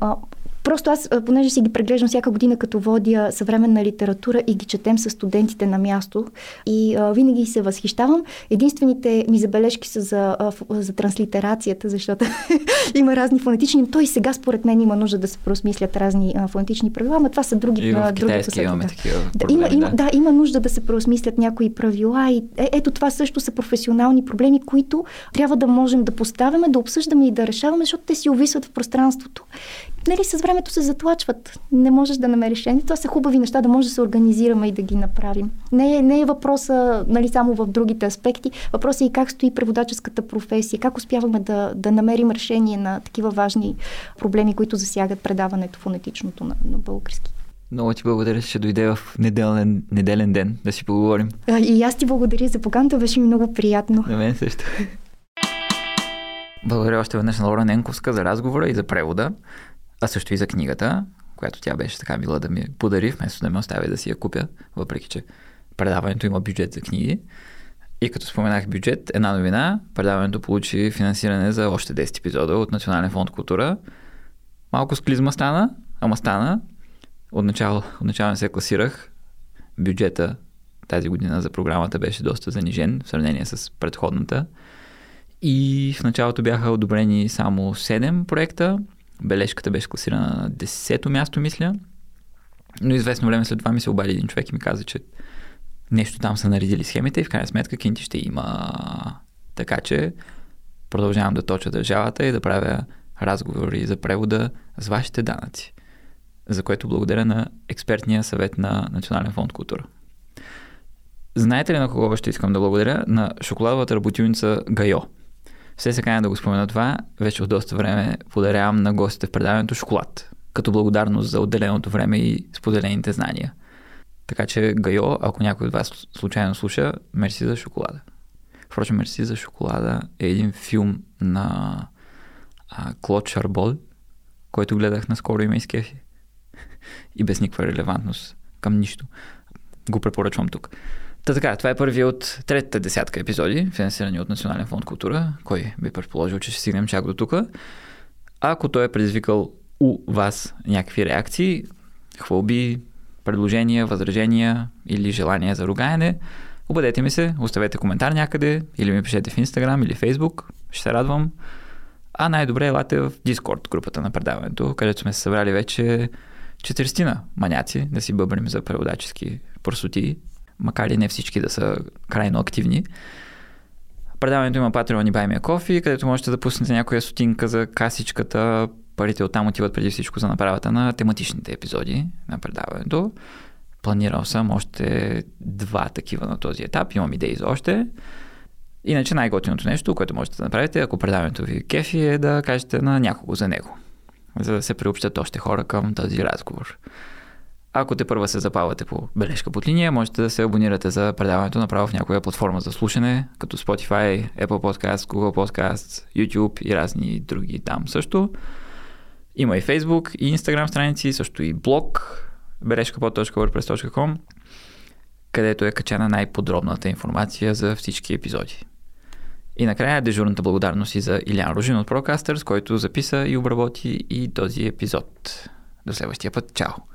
Просто аз, понеже си ги преглеждам всяка година, като водя съвременна литература и ги четем с студентите на място и а, винаги се възхищавам. Единствените ми забележки са за, а, за транслитерацията, защото има разни фонетични, той сега според мен има нужда да се просмислят разни а, фонетични правила, но това са други, и в други посоки. Имаме такива да, има, има, да, има нужда да се преосмислят някои правила и е, ето това също са професионални проблеми, които трябва да можем да поставяме, да обсъждаме и да решаваме, защото те си увисват в пространството. Нали, с времето се затлачват. Не можеш да намериш решение. Това са хубави неща, да може да се организираме и да ги направим. Не е, не е въпроса нали, само в другите аспекти. Въпросът е и как стои преводаческата професия, как успяваме да, да намерим решение на такива важни проблеми, които засягат предаването фонетичното на, на български. Много ти благодаря, че дойде в неделен, неделен ден да си поговорим. А, и аз ти благодаря за поканата, беше ми много приятно. На мен също. Благодаря още веднъж на Лора Ненковска за разговора и за превода а също и за книгата, която тя беше така мила да ми подари, вместо да ме остави да си я купя, въпреки че предаването има бюджет за книги. И като споменах бюджет, една новина, предаването получи финансиране за още 10 епизода от Национален фонд култура. Малко с клизма стана, ама стана. Отначало, отначало се класирах. Бюджета тази година за програмата беше доста занижен в сравнение с предходната. И в началото бяха одобрени само 7 проекта, бележката беше класирана на 10-то място, мисля. Но известно време след това ми се обади един човек и ми каза, че нещо там са наредили схемите и в крайна сметка кинти ще има. Така че продължавам да точа държавата и да правя разговори за превода с вашите данъци, за което благодаря на експертния съвет на Национален фонд култура. Знаете ли на кого ще искам да благодаря? На шоколадовата работилница Гайо – все се да го спомена това, вече от доста време подарявам на гостите в предаването шоколад, като благодарност за отделеното време и споделените знания. Така че, Гайо, ако някой от вас случайно слуша, мерси за шоколада. Впрочем, мерси за шоколада е един филм на а, Клод Шарбол, който гледах наскоро и ме изкефи. и без никаква релевантност към нищо. Го препоръчвам тук. Та така, това е първи от третата десятка епизоди, финансирани от Национален фонд култура. Кой би предположил, че ще стигнем чак до тук? Ако той е предизвикал у вас някакви реакции, хвалби, предложения, възражения или желания за ругаяне, обадете ми се, оставете коментар някъде или ми пишете в Instagram или Facebook, ще се радвам. А най-добре елате в Discord групата на предаването, където сме се събрали вече четиристина маняци да си бъбрим за преводачески просоти макар и не всички да са крайно активни. Предаването има Patreon и Buy Me Coffee, където можете да пуснете някоя сотинка за касичката. Парите оттам отиват преди всичко за направата на тематичните епизоди на предаването. Планирал съм още два такива на този етап. Имам идеи за още. Иначе най-готиното нещо, което можете да направите, ако предаването ви кефи, е да кажете на някого за него, за да се приобщат още хора към този разговор. Ако те първа се запавате по бележка под линия, можете да се абонирате за предаването направо в някоя платформа за слушане, като Spotify, Apple Podcasts, Google Podcasts, YouTube и разни други там също. Има и Facebook, и Instagram страници, също и блог бележкапод.wordpress.com, където е качена най-подробната информация за всички епизоди. И накрая дежурната благодарност и за Илян Ружин от Procasters, който записа и обработи и този епизод. До следващия път. Чао!